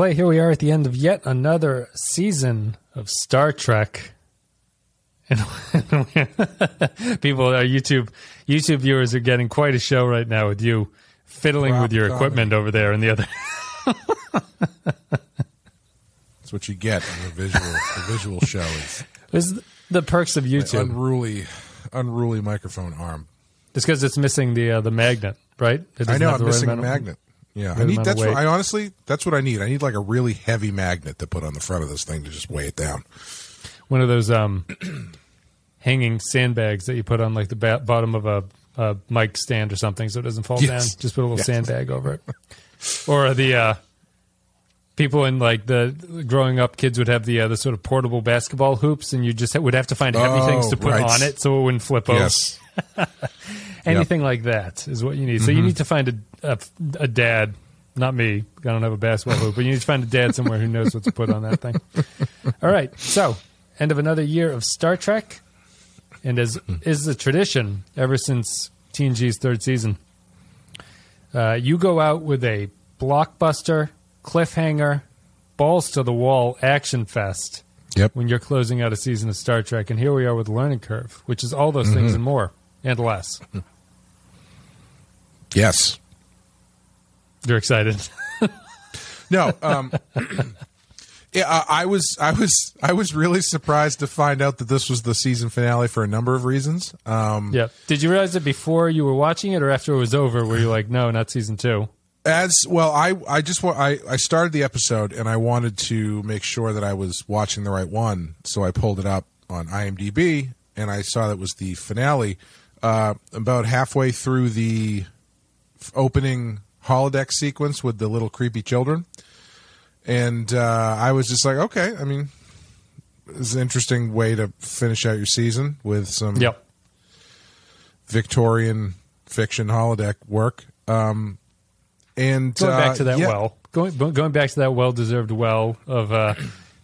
Clay, here we are at the end of yet another season of Star Trek. And people, our YouTube YouTube viewers are getting quite a show right now with you fiddling with your equipment over there and the other. That's what you get in the visual. the visual show is is the perks of YouTube. unruly, unruly microphone arm. It's because it's missing the uh, the magnet, right? It I know I'm the missing a magnet. Yeah, I need. That's what. I honestly. That's what I need. I need like a really heavy magnet to put on the front of this thing to just weigh it down. One of those um, hanging sandbags that you put on like the ba- bottom of a, a mic stand or something, so it doesn't fall Yes. down. Just put a little Yes. sandbag over it. Or the uh, people in like the growing up kids would have the uh, the sort of portable basketball hoops, and you just would have to find heavy Oh, things to put right. on it so it wouldn't flip over. Anything like that is what you need. Mm-hmm. So you need to find a, a, a dad, not me. I don't have a basketball hoop, but you need to find a dad somewhere who knows what to put on that thing. All right. So, end of another year of Star Trek. And as is the tradition ever since TNG's third season, uh, you go out with a blockbuster, cliffhanger, balls to the wall action fest Yep. when you're closing out a season of Star Trek. And here we are with Learning Curve, which is all those Mm-hmm. things and more and less. Yes. You're excited. No. Um, yeah, I, I was. I was. I was really surprised to find out that this was the season finale for a number of reasons. Um, yeah. Did you realize it before you were watching it or after it was over? Were you like, no, not season two? as well, I. I just. I. I started the episode and I wanted to make sure that I was watching the right one, so I pulled it up on IMDb and I saw that it was the finale. Uh, about halfway through the f- opening holodeck sequence with the little creepy children, and uh, I was just like, okay. I mean, it's an interesting way to finish out your season with some Yep. Victorian fiction holodeck work. Um, and Going uh, back to that yeah, well, going going back to that well-deserved well of uh,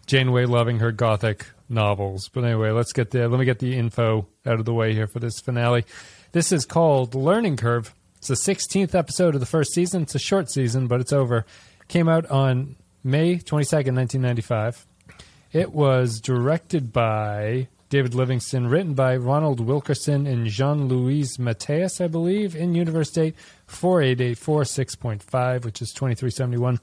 Janeway loving her gothic novels. But anyway, let's get the Let me get the info out of the way here for this finale. This is called Learning Curve. It's the 16th episode of the first season. It's a short season, but it's over. Came out on May 22nd, 1995. It was directed by David Livingston, written by Ronald Wilkerson and Jean Louis Matthias, I believe, in Universe Date 48846.5, which is 2371.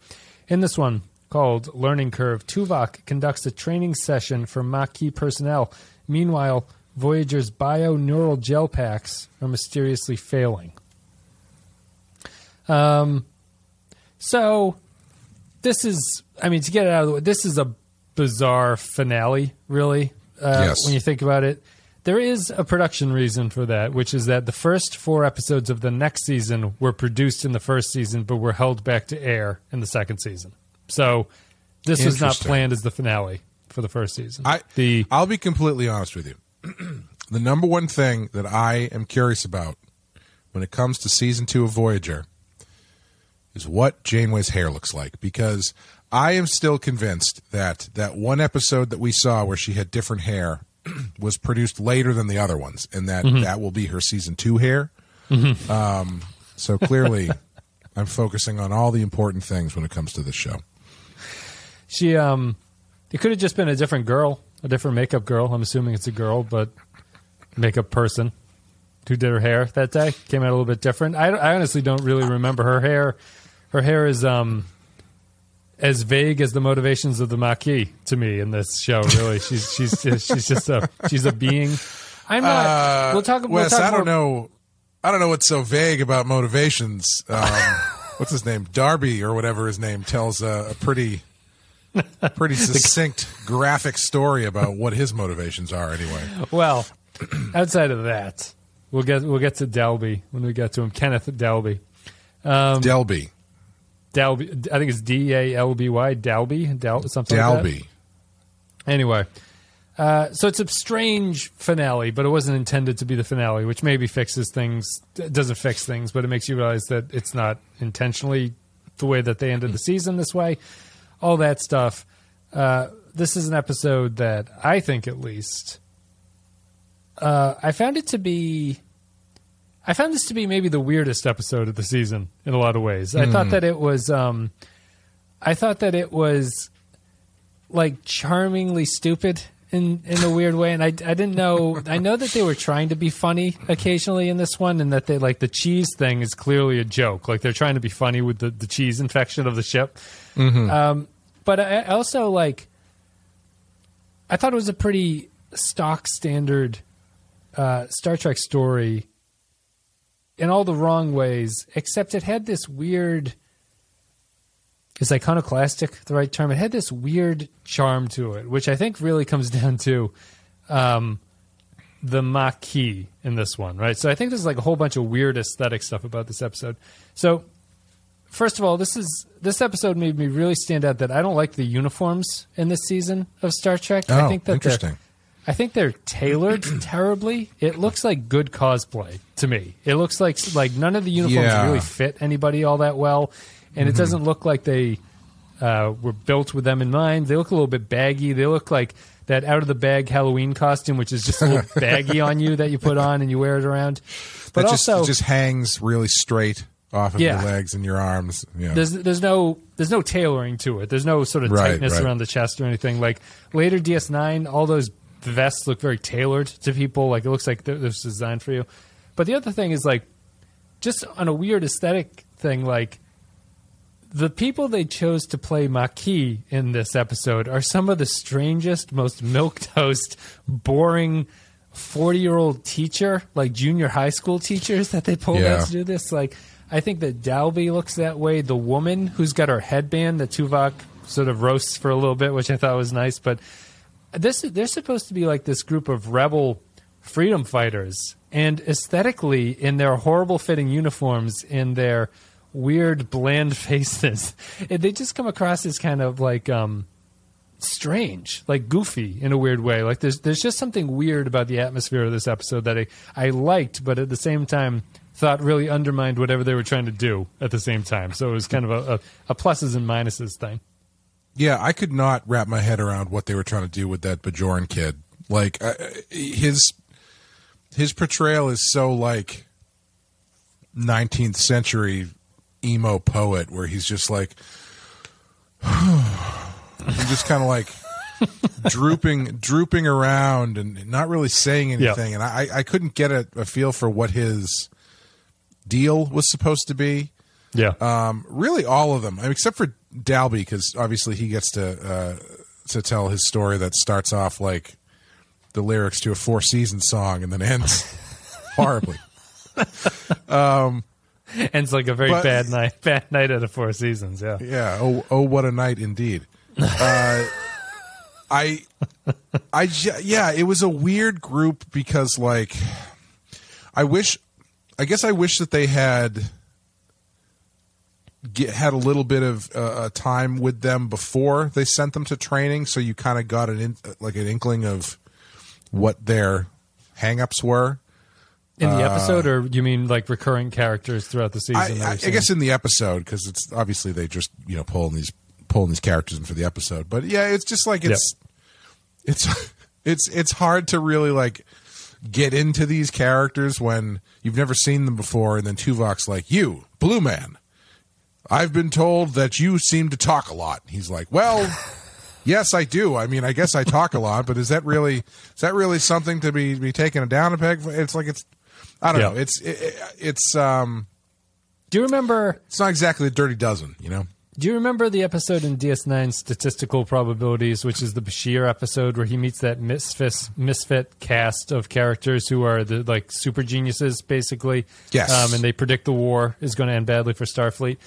In this one, called Learning Curve, Tuvok conducts a training session for Maquis personnel. Meanwhile, Voyager's bio-neural gel packs are mysteriously failing. Um, so this is, I mean, to get it out of the way, this is a bizarre finale, really. Uh, Yes. When you think about it, there is a production reason for that, which is that the first four episodes of the next season were produced in the first season, but were held back to air in the second season. So this was not planned as the finale for the first season. I, the I'll be completely honest with you. the number one thing that I am curious about when it comes to season two of Voyager is what Janeway's hair looks like because I am still convinced that that one episode that we saw where she had different hair was produced later than the other ones, and that that will be her season two hair. Um, so clearly, I'm focusing on all the important things when it comes to this show. She um it could have just been a different girl, a different makeup girl. I'm assuming it's a girl, but makeup person who did her hair that day came out a little bit different. I, I honestly don't really remember her hair. Her hair is um as vague as the motivations of the Maquis to me in this show. Really, she's she's just, she's just a she's a being. I'm not. Uh, we'll talk. We'll Wes, talk I don't know. I don't know what's so vague about motivations. Um, what's his name? Darby or whatever his name tells a, a pretty, pretty succinct graphic story about what his motivations are. Anyway, Well, outside of that, we'll get we'll get to Dalby when we get to him. Kenneth Dalby. Um, Delby, Dalby. I think it's D A L B Y. Dalby. Dal something like that. Dalby. Anyway, uh, so it's a strange finale, but it wasn't intended to be the finale, which maybe fixes things. It doesn't fix things, but it makes you realize that it's not intentionally the way that they ended the season this way. All that stuff. Uh, this is an episode that I think, at least, uh, I found it to be. I found this to be maybe the weirdest episode of the season in a lot of ways. I thought that it was. Um, I thought that it was like charmingly stupid in in a weird way, and I I didn't know. I know that they were trying to be funny occasionally in this one, and that they like the cheese thing is clearly a joke. Like they're trying to be funny with the the cheese infection of the ship. Um, but I also like. I thought it was a pretty stock standard uh, Star Trek story in all the wrong ways, except it had this weird. Is iconoclastic the right term? It had this weird charm to it, which I think really comes down to um, the Maquis in this one, right? So I think there's like a whole bunch of weird aesthetic stuff about this episode. So first of all, this is this episode made me really stand out that I don't like the uniforms in this season of Star Trek. I Oh, think that they're- interesting. I think they're tailored terribly. It looks like good cosplay to me. It looks like like none of the uniforms Yeah. really fit anybody all that well, and it doesn't look like they uh, were built with them in mind. They look a little bit baggy. They look like that out of the bag Halloween costume, which is just a little baggy on you that you put on and you wear it around. But that just also, it just hangs really straight off of Yeah. your legs and your arms. Yeah. there's there's no there's no tailoring to it. There's no sort of Right, tightness right. around the chest or anything. Like later DS9, all those vests look very tailored to people. Like it looks like th- this is designed for you. But the other thing is like just on a weird aesthetic thing, like the people they chose to play Maquis in this episode are some of the strangest, most milk toast, boring. 40 year old teacher, like junior high school teachers that they pulled Yeah. out to do this. Like, I think that Dalby looks that way. The woman who's got her headband that Tuvok sort of roasts for a little bit, which I thought was nice. But this they're supposed to be like this group of rebel freedom fighters, and aesthetically, in their horrible fitting uniforms, in their weird bland faces, they just come across as kind of like um, strange, like goofy in a weird way. Like there's there's just something weird about the atmosphere of this episode that I, I liked, but at the same time thought really undermined whatever they were trying to do at the same time. So it was kind of a, a, a pluses and minuses thing. Yeah, I could not wrap my head around what they were trying to do with that Bajoran kid. Like uh, his his portrayal is so like 19th century emo poet where he's just like just kind of like drooping drooping around and not really saying anything and I I couldn't get a, a feel for what his deal was supposed to be. Yeah. Um, really, all of them, I mean, except for Dalby, because obviously he gets to uh, to tell his story that starts off like the lyrics to a Four Seasons song and then ends horribly. um, Ends like a very but- bad night. Bad night at the Four Seasons. Yeah. Yeah. Oh, oh, what a night indeed. Uh, I, I, yeah, it was a weird group because, like, I wish, I guess, I wish that they had get, had a little bit of uh, time with them before they sent them to training, so you kind of got an in, like an inkling of what their hangups were. In the episode, or you mean like recurring characters throughout the season? I, I, I guess in the episode because it's obviously they just you know pulling these pulling these characters in for the episode. But yeah, it's just like it's it's it's it's hard to really like get into these characters when you've never seen them before, and then Tuvok's like, "You, Blue Man, I've been told that you seem to talk a lot." He's like, "Well." Yes, I do. I mean, I guess I talk a lot, but is that really is that really something to be be taken down a peg? for? It's like it's I don't Yeah. know. It's it, it's um Do you remember? it's not exactly a dirty dozen, you know. Do you remember the episode in DS9 Statistical Probabilities, which is the Bashir episode where he meets that misfit, misfit cast of characters who are the like super geniuses, basically? Yes. Um, and they predict the war is going to end badly for Starfleet.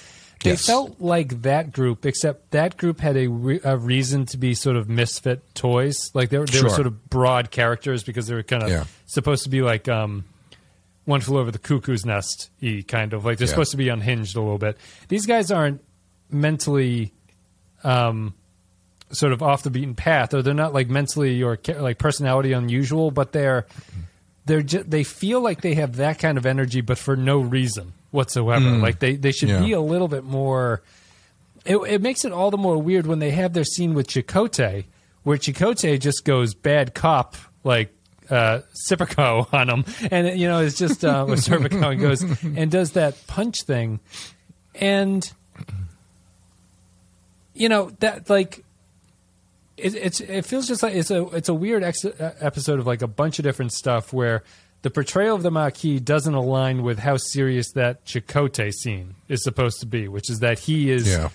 They Yes. felt like that group, except that group had a, re- a reason to be sort of misfit toys. Like they were, they were sort of broad characters because they were kind of Yeah. supposed to be like um, one flew over the cuckoo's nest y kind of like they're Yeah. supposed to be unhinged a little bit. These guys aren't mentally um, sort of off the beaten path, or they're not like mentally or like personality unusual, but they're they're ju- they feel like they have that kind of energy, but for no reason whatsoever. Like they they should Yeah. be a little bit more. It, it makes it all the more weird when they have their scene with Chakotay, where Chakotay just goes bad cop like uh, Serpico on him, and you know it's just uh, with Serpico and goes and does that punch thing, and you know that like it, it's it feels just like it's a it's a weird ex- episode of like a bunch of different stuff where the portrayal of the Maquis doesn't align with how serious that Chakotay scene is supposed to be, which is that he is Yeah.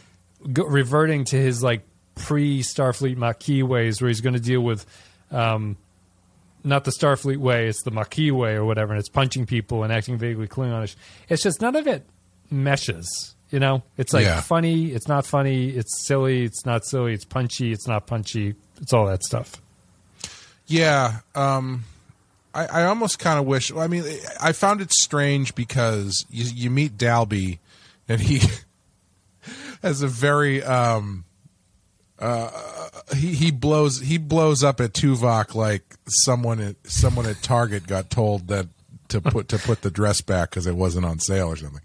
go, reverting to his like pre Starfleet Maquis ways, where he's going to deal with um, not the Starfleet way, it's the Maquis way or whatever, and it's punching people and acting vaguely Klingonish. It's just none of it meshes. You know, it's like Yeah. funny, it's not funny, it's silly, it's not silly, it's punchy, it's not punchy, it's all that stuff. Yeah, um, I, I almost kind of wish. I mean, I found it strange because you, you meet Dalby, and he has a very um, uh, he he blows he blows up at Tuvok like someone at someone at Target got told that to put to put the dress back because it wasn't on sale or something.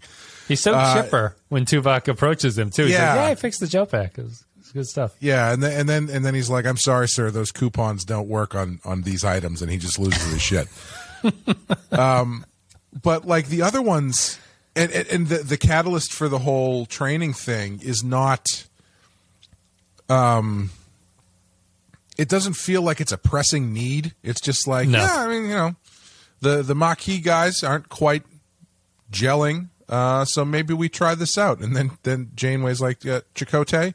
He's so chipper when Tuvok approaches him too. He's Uh, yeah. like, "Yeah, I fixed the gel pack. It was, it was good stuff." Yeah, and then and then and then he's like, "I'm sorry, sir, those coupons don't work on on these items," and he just loses his shit. Um, but like the other ones, and and, and the the catalyst for the whole training thing is not. Um, it doesn't feel like it's a pressing need. It's just like, No. yeah, I mean, you know, the the Maquis guys aren't quite gelling, uh, so maybe we try this out. And then then Janeway's like, uh, Chakotay,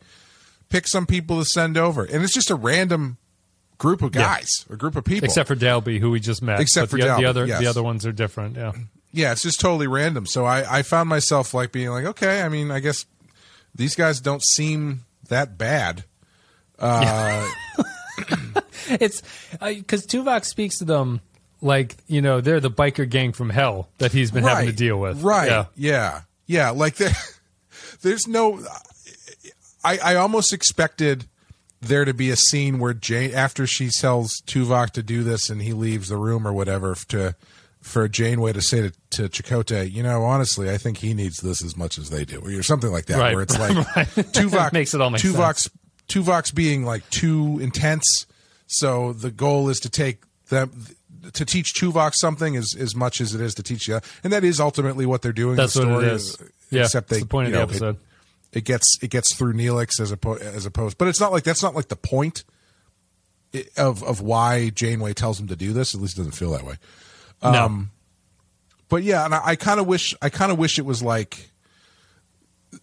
pick some people to send over, and it's just a random group of Yeah. guys, a group of people. Except for Dalby, who we just met. Except But for the, Dalby, the other yes. the other ones are different. Yeah, yeah, it's just totally random. So I, I found myself like being like, okay, I mean, I guess these guys don't seem that bad. Uh, it's because Tuvok speaks to them like you know they're the biker gang from hell that he's been having to deal with. Right. Yeah. Yeah. Yeah. Like there, there's no. I I almost expected there to be a scene where Jane after she tells Tuvok to do this and he leaves the room or whatever to for Janeway to say to, to Chakotay, you know, honestly, I think he needs this as much as they do, or something like that, Right. where it's like Right. Tuvok Makes it all make Tuvok's Tuvok's being like too intense, so the goal is to take them to teach Tuvok something as as much as it is to teach you, and that is ultimately what they're doing. That's the what story, it is. Yeah, except they the point of the know, it- episode. It, gets it gets through Neelix as opposed as opposed, but it's not like that's not like the point of of why Janeway tells him to do this. At least it doesn't feel that way. no, Um, But yeah, and I, I kind of wish I kind of wish it was like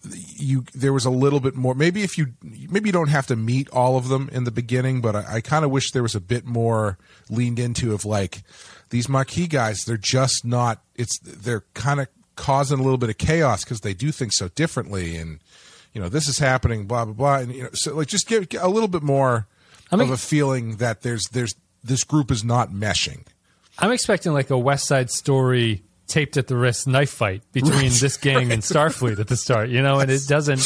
you there was a little bit more. Maybe if you maybe you don't have to meet all of them in the beginning, but I, I kind of wish there was a bit more leaned into of like these Maquis guys. They're just not. It's they're kind of causing a little bit of chaos because they do things so differently, and you know this is happening. Blah blah blah, and you know so like just give a little bit more I mean- of a feeling that there's there's this group is not meshing. I'm expecting like a West Side Story taped at the wrist knife fight between Right, this gang and Starfleet at the start, you know, and it doesn't.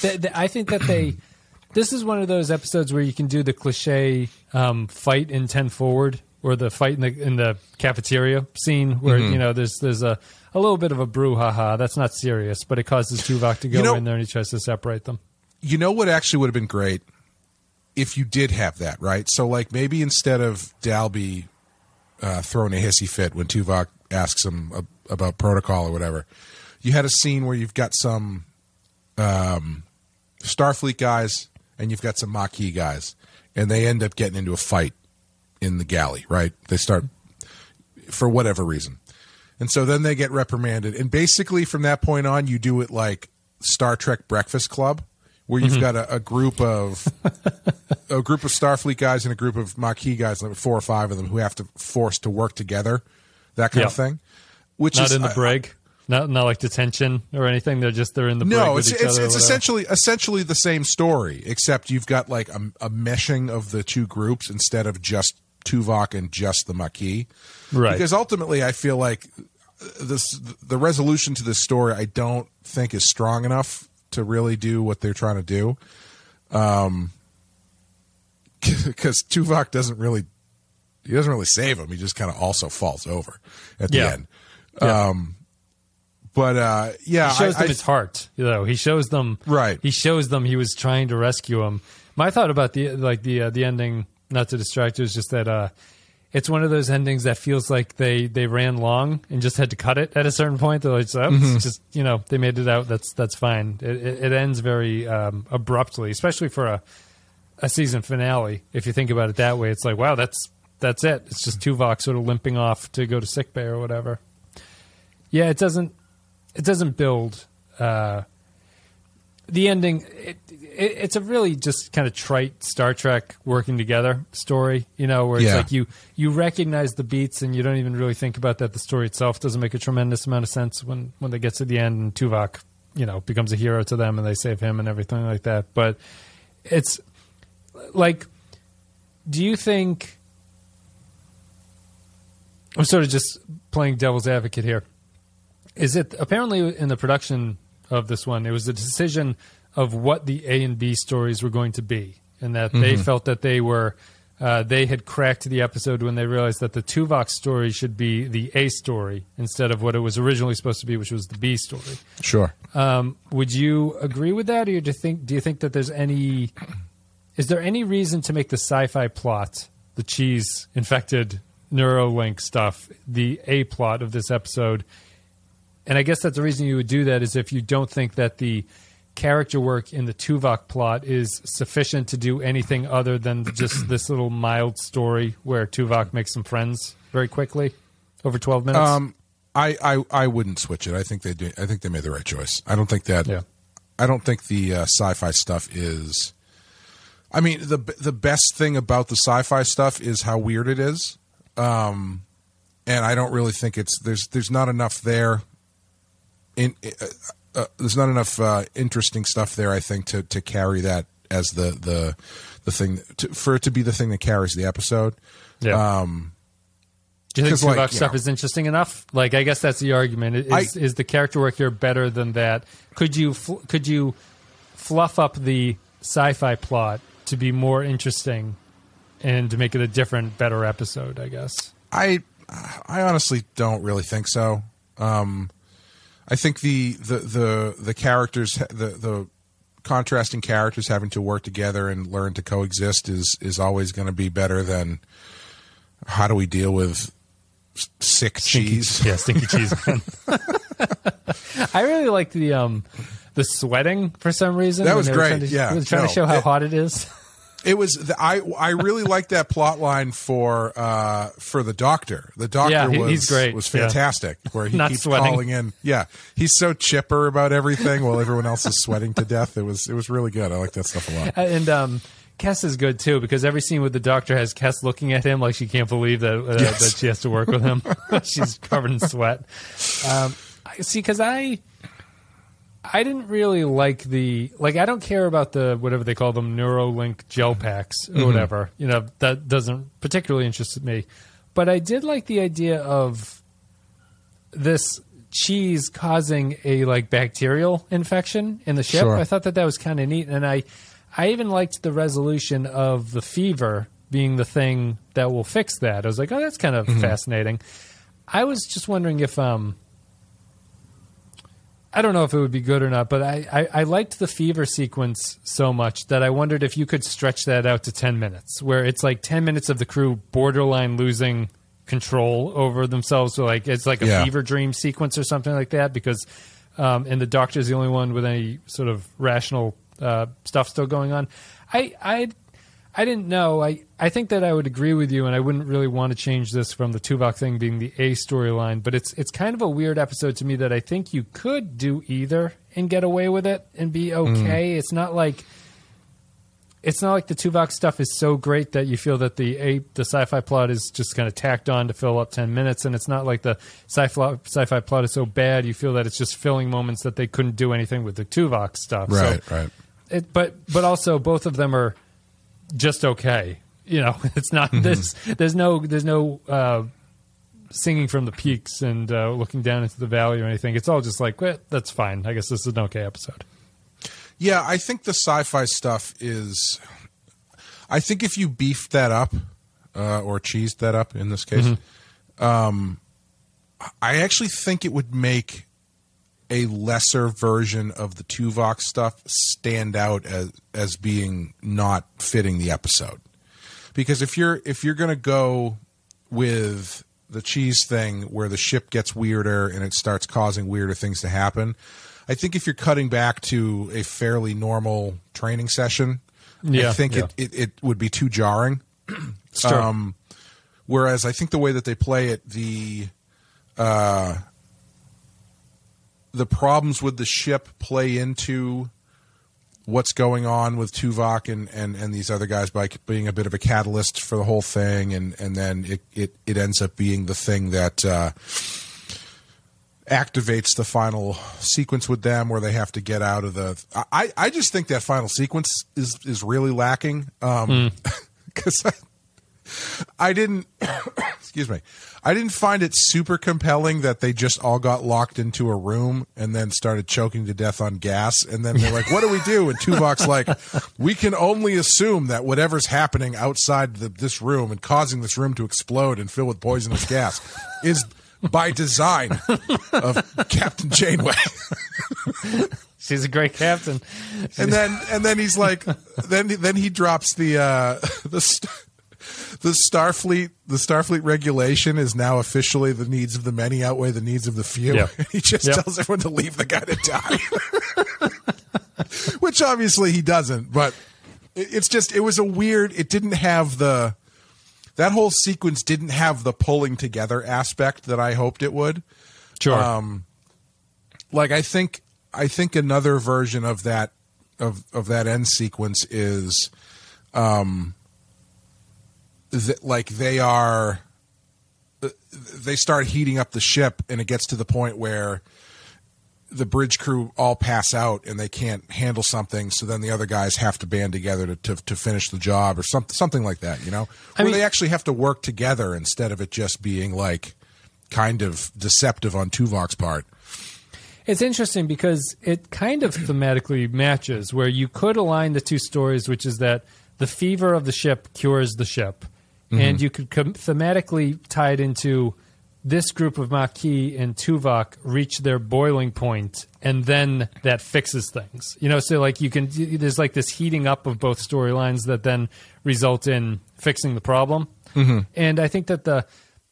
Th- th- I think that they. This is one of those episodes where you can do the cliche um, fight in ten forward or the fight in the in the cafeteria scene where Mm-hmm. you know there's there's a a little bit of a brouhaha. That's not serious, but it causes Tuvok to go You know- in there and he tries to separate them. you know what actually would have been great if you did have that right so like maybe instead of dalby uh, throwing a hissy fit when tuvok asks him ab- about protocol or whatever. You had a scene where you've got some um, starfleet guys and you've got some maquis guys and they end up getting into a fight in the galley right? They start for whatever reason. And so then they get reprimanded. And basically from that point on you do it like star trek breakfast club where you've got a, a group of a group of starfleet guys and a group of maquis guys like four or five of them who have to force to work together that kind of thing which Not is in the I- brig, not not like detention or anything. They're just they're in the brig no, it's it's, it's essentially essentially the same story, except you've got like a, a meshing of the two groups instead of just Tuvok and just the Maquis. Right. Because ultimately, I feel like this the resolution to this story I don't think is strong enough to really do what they're trying to do. Um, because Tuvok doesn't really he doesn't really save him. He just kind of also falls over at the Yeah. end. Yeah. But uh, yeah, He shows I- them I- his heart. You know, he shows them. Right. He shows them he was trying to rescue him. My thought about the like the uh, the ending, not to distract you, is just that uh, it's one of those endings that feels like they they ran long and just had to cut it at a certain point. They're like, oh, it's just you know they made it out. That's that's fine. It, it, it ends very um, abruptly, especially for a a season finale. If you think about it that way, it's like wow, that's that's it. It's just Tuvok sort of limping off to go to sickbay or whatever. Yeah, it doesn't it doesn't build. Uh, the ending it, it, it's a really just kind of trite Star Trek working together story, you know, where it's Yeah. like you you recognize the beats and you don't even really think about that. The story itself doesn't make a tremendous amount of sense when when they get to the end and Tuvok, you know, becomes a hero to them and they save him and everything like that. But it's like, do you think? I'm sort of just playing devil's advocate here. Is it apparently in the production of this one? It was a decision of what the A and B stories were going to be, and that they felt that they were uh, they had cracked the episode when they realized that the Tuvok story should be the A story instead of what it was originally supposed to be, which was the B story. Sure. Um, would you agree with that, or do you think do you think that there's any is there any reason to make the sci-fi plot, the cheese infected Neuralink stuff, the A plot of this episode? And I guess that's the reason you would do that is if you don't think that the character work in the Tuvok plot is sufficient to do anything other than just this little mild story where Tuvok makes some friends very quickly over 12 minutes. Um, I, I I wouldn't switch it. I think they do. I think they made the right choice. I don't think that. Yeah. I don't think the uh, sci-fi stuff is. I mean, the the best thing about the sci-fi stuff is how weird it is, um, and I don't really think it's there's there's not enough there. In uh, uh, there's not enough uh, interesting stuff there. I think to to carry that as the the the thing to, for it to be the thing that carries the episode. yeah. Um, Do you think like, Tuvok you stuff know- is interesting enough? Like, I guess that's the argument. Is, I- is the character work here better than that? Could you fl- could you fluff up the sci-fi plot to be more interesting and to make it a different, better episode? I guess. I I honestly don't really think so. Um, I think the the the the characters the the contrasting characters having to work together and learn to coexist is is always going to be better than how do we deal with sick cheese. yeah, stinky cheese. Man. I really liked the um the sweating for some reason. That was great, Trying to, yeah. trying No, to show how it- hot it is. It was the, I I really liked that plot line for uh for the doctor. The doctor Yeah, he- was he's great, was yeah. fantastic. Where he Not keeps sweating. calling in. Yeah, he's so chipper about everything while everyone else is sweating to death. It was it was really good. I like that stuff a lot. And um, Kes is good too because every scene with the doctor has Kes looking at him like she can't believe that uh, Yes. that she has to work with him. She's covered in sweat. Um, I, see, because I I didn't really like the like I don't care about the whatever they call them Neuralink gel packs or whatever. You know that doesn't particularly interest me, but I did like the idea of this cheese causing a like bacterial infection in the ship. Sure. I thought that that was kind of neat, and I I even liked the resolution of the fever being the thing that will fix that. I was like, oh, that's kind of fascinating. I was just wondering if um. I don't know if it would be good or not, but I, I, I liked the fever sequence so much that I wondered if you could stretch that out to 10 minutes, where it's like 10 minutes of the crew borderline losing control over themselves. So like it's like a Yeah. fever dream sequence or something like that, because um, and the doctor's the only one with any sort of rational uh, stuff still going on. I I I didn't know. I, I think that I would agree with you, and I wouldn't really want to change this from the Tuvok thing being the A storyline. But it's it's kind of a weird episode to me that I think you could do either and get away with it and be mm. okay. It's not like it's not like the Tuvok stuff is so great that you feel that the A the sci-fi plot is just kind of tacked on to fill up ten minutes, and it's not like the sci-fi sci-fi plot is so bad you feel that it's just filling moments that they couldn't do anything with the Tuvok stuff. So Right, right. it, but but also both of them are just okay. You know, it's not this. There's no there's no uh, singing from the peaks and uh, looking down into the valley or anything. It's all just like well, that's fine. I guess this is an okay episode. Yeah, I think the sci-fi stuff is. I think if you beefed that up, uh, or cheesed that up in this case, um, I actually think it would make a lesser version of the Tuvok stuff stand out as as being not fitting the episode. Because if you're if you're going to go with the cheese thing where the ship gets weirder and it starts causing weirder things to happen. I think if you're cutting back to a fairly normal training session, Yeah, I think yeah. It, it, it would be too jarring. Um, whereas I think the way that they play it, the uh, the problems with the ship play into what's going on with Tuvok and, and, and these other guys by being a bit of a catalyst for the whole thing, and, and then it, it, it ends up being the thing that uh, activates the final sequence with them where they have to get out of the. I, I just think that final sequence is is really lacking because I, didn't excuse me I didn't find it super compelling that they just all got locked into a room and then started choking to death on gas. And then they're like what do we do? And Tuvok's like we can only assume that whatever's happening outside the, this room and causing this room to explode and fill with poisonous gas is by design of Captain Janeway. She's a great captain. and then and then he's like then then he drops the uh the st- the starfleet the starfleet regulation is now officially the needs of the many outweigh the needs of the few Yep. he just Yep. tells everyone to leave the guy to die which obviously he doesn't but it's just it was a weird it didn't have the that whole sequence didn't have the pulling together aspect that i hoped it would Sure. um, like I think I think another version of that of of that end sequence is um that like they are uh, they start heating up the ship and it gets to the point where the bridge crew all pass out and they can't handle something. So then the other guys have to band together to, to, to finish the job or something something like that you know? I where mean- they actually have to work together instead of it just being like kind of deceptive on Tuvok's part. It's interesting because it kind of thematically matches where you could align the two stories, which is that the fever of the ship cures the ship. Mm-hmm. And you could com- thematically tie it into this group of Maquis and Tuvok reach their boiling point, and then that fixes things. You know, so like you can, there's like this heating up of both storylines that then result in fixing the problem. Mm-hmm. And I think that the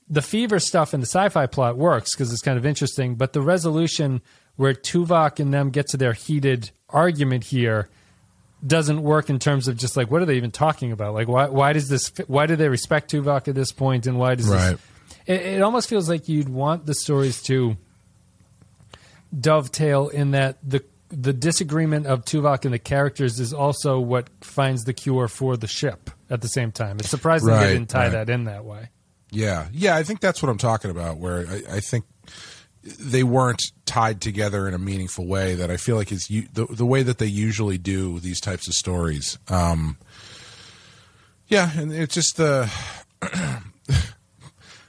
the fever stuff in the sci-fi plot works because it's kind of interesting, but the resolution where Tuvok and them get to their heated argument here doesn't work in terms of just like what are they even talking about? Like why why does this why do they respect Tuvok at this point and why does Right. this it, it almost feels like you'd want the stories to dovetail in that the the disagreement of Tuvok and the characters is also what finds the cure for the ship at the same time. It's surprising Right, they didn't tie right. that in that way. Yeah, yeah, I think that's what I'm talking about. Where I, I think they weren't tied together in a meaningful way that I feel like is the the way that they usually do these types of stories. Um, yeah, and it's just the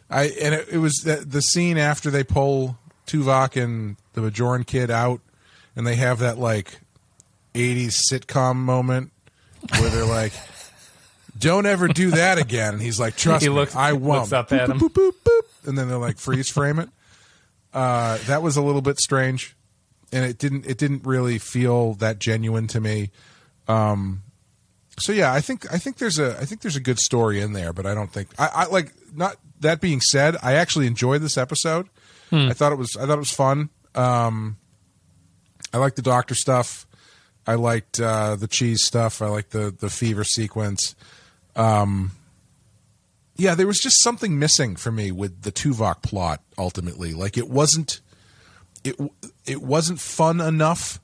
I and it, it was the, the scene after they pull Tuvok and the Bajoran kid out, and they have that like '80s sitcom moment where they're like. Don't ever do that again. And he's like, "Trust He me, looks- I won't." looks up at him. boop, boop, boop, and then they're like freeze frame it. Uh, that was a little bit strange, and it didn't it didn't really feel that genuine to me. Um, so yeah, I think I think there's a I think there's a good story in there, but I don't think I, I like not. That being said, I actually enjoyed this episode. I thought it was I thought it was fun. Um, I liked the doctor stuff. I liked uh, the cheese stuff. I liked the the fever sequence yeah, there was just something missing for me with the Tuvok plot. Ultimately, like it wasn't, it it wasn't fun enough.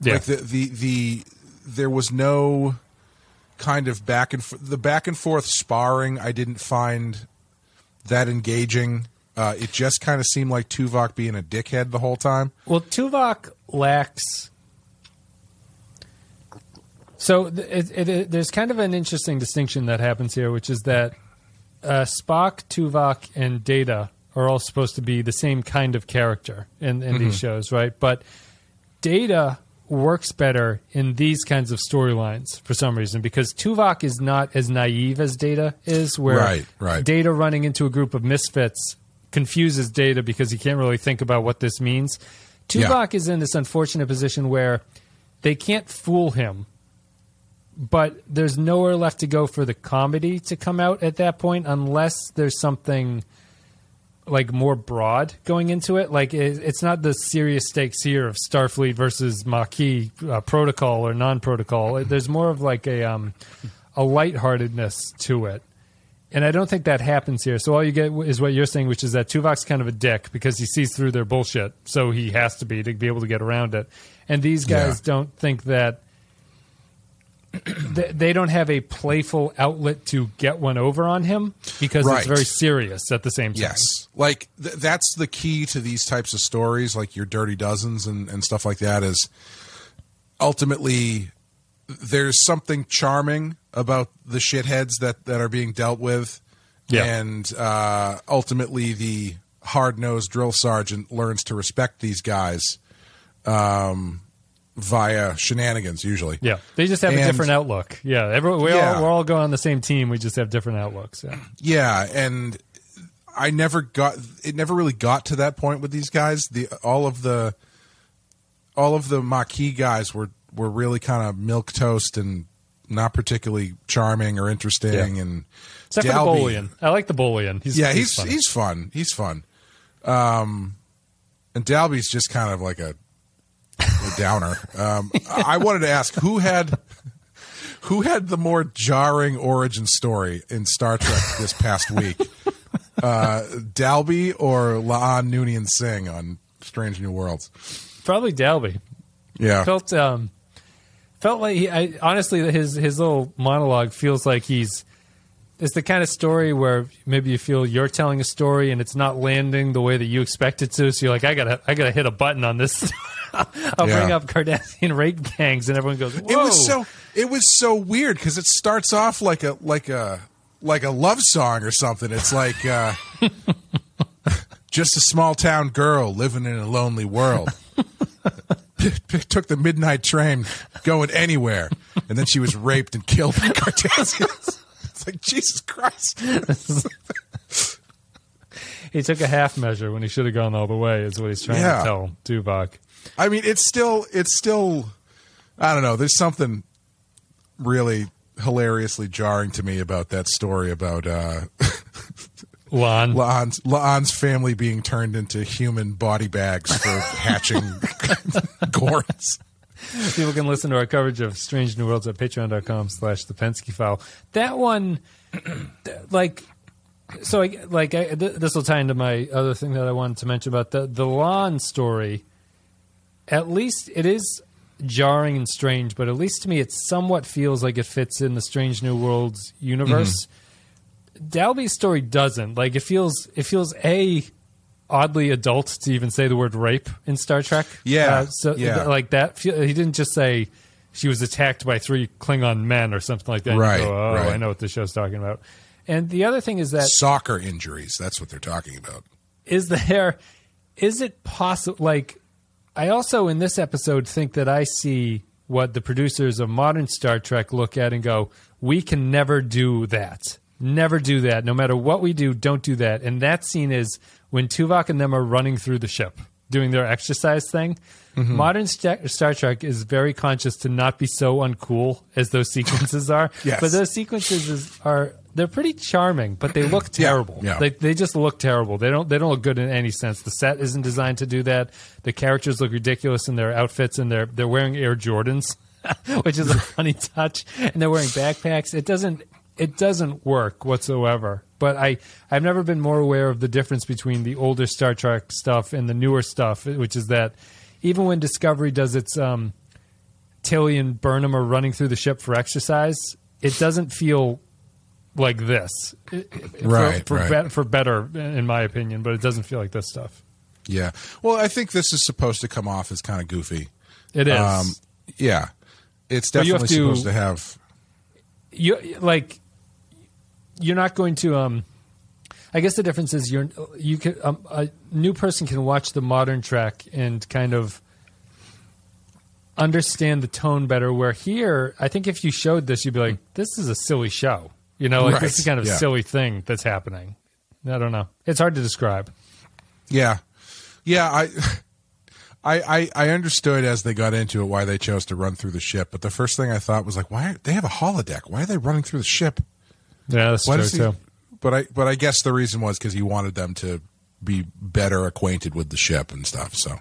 Yeah. Like the the the there was no kind of back and the back and forth sparring. I didn't find that engaging. Uh, it just kind of seemed like Tuvok being a dickhead the whole time. Well, Tuvok lacks. So th- it, it, it, there's kind of an interesting distinction that happens here, which is that uh, Spock, Tuvok, and Data are all supposed to be the same kind of character in, in these shows, right? But Data works better in these kinds of storylines for some reason because Tuvok is not as naive as Data is, where Right, right. Data running into a group of misfits confuses Data because he can't really think about what this means. Yeah. Tuvok is in this unfortunate position where they can't fool him but there's nowhere left to go for the comedy to come out at that point unless there's something like more broad going into it. Like it, it's not the serious stakes here of Starfleet versus Maquis uh, protocol or non-protocol. There's more of like a um, a lightheartedness to it. And I don't think that happens here. So all you get is what you're saying, which is that Tuvok's kind of a dick because he sees through their bullshit. So he has to be to be able to get around it. And these guys Yeah. don't think that they they don't have a playful outlet to get one over on him because Right. it's very serious at the same time. Yes, like th- that's the key to these types of stories, like your Dirty Dozens and, and stuff like that. Is ultimately there's something charming about the shitheads that that are being dealt with, Yeah. and uh, ultimately the hard nosed drill sergeant learns to respect these guys um, via shenanigans. Usually, Yeah, they just have a different outlook. Yeah, everyone, we Yeah. all we're all going on the same team. We just have different outlooks. Yeah. Yeah, and I never got it. Never really got to that point with these guys. The all of the all of the Maquis guys were were really kind of milk toast and not particularly charming or interesting. Yeah. And Except Dalby- for the Bolian. I like the Bolian. He's, yeah, he's funny. he's fun. He's fun. Um, and Dalby's just kind of like a downer. Um, I wanted to ask who had who had the more jarring origin story in Star Trek this past week, uh, Dalby or La'an Noonien Singh on Strange New Worlds? probably Dalby. Yeah, Felt um, felt like he. I, honestly, his his little monologue feels like he's. It's the kind of story where maybe you feel you're telling a story and it's not landing the way that you expect it to. So you're like, I gotta, I gotta hit a button on this. I'll Yeah. bring up Cardassian rape gangs, and everyone goes, Whoa. it was so it was so weird because it starts off like a like a like a love song or something. It's like uh, just a small town girl living in a lonely world. Took the midnight train going anywhere, and then she was raped and killed by Cardassians. Jesus Christ. He took a half measure when he should have gone all the way. Is what he's trying Yeah. to tell Tuvok. I mean, it's still it's still I don't know. There's something really hilariously jarring to me about that story about uh, Lon. La'an's, La'an's family being turned into human body bags for hatching Gorns. People can listen to our coverage of Strange New Worlds at patreon.com slash the Pensky file. That one, like, so I, like, I, th- this will tie into my other thing that I wanted to mention about the, the Lon story. At least it is jarring and strange, but at least to me, it somewhat feels like it fits in the Strange New Worlds universe. Mm-hmm. Dalby's story doesn't. Like, it feels, it feels a oddly adult to even say the word rape in Star Trek. Yeah, Uh, so yeah. like that. He didn't just say she was attacked by three Klingon men or something like that. Right, go, oh, right. I know what the show's talking about. And the other thing is that Soccer injuries. That's what they're talking about. is there is it possible like i also in this episode think that i see what the producers of modern star trek look at and go we can never do that never do that no matter what we do don't do that and that scene is when tuvok and them are running through the ship doing their exercise thing Mm-hmm. modern Sta- star trek is very conscious to not be so uncool as those sequences are Yes. but those sequences is, are they're pretty charming but they look terrible yeah. They, they just look terrible. They don't they don't look good in any sense. The set isn't designed to do that. The characters look ridiculous in their outfits and they're they're wearing Air Jordans, which is a funny touch. And they're wearing backpacks. It doesn't it doesn't work whatsoever. But I I've never been more aware of the difference between the older Star Trek stuff and the newer stuff, which is that even when Discovery does its um, Tilly and Burnham are running through the ship for exercise, it doesn't feel like this. Right, for, for, right. bet- for better, in my opinion, but it doesn't feel like this stuff. Yeah. Well, I think this is supposed to come off as kind of goofy. It is. Um, yeah. It's But you have definitely to- supposed to have. you like you're not going to um I guess the difference is you're you can um, a new person can watch the modern Trek and kind of understand the tone better where here I think if you showed this you'd be like this is a silly show you know like Right, this is kind of yeah. silly thing that's happening I don't know it's hard to describe Yeah. Yeah. I. I, I, I understood as they got into it why they chose to run through the ship, but the first thing I thought was like, why they have a holodeck? Why are they running through the ship? Yeah, that's Why true he- too. But I but I guess the reason was because he wanted them to be better acquainted with the ship and stuff. So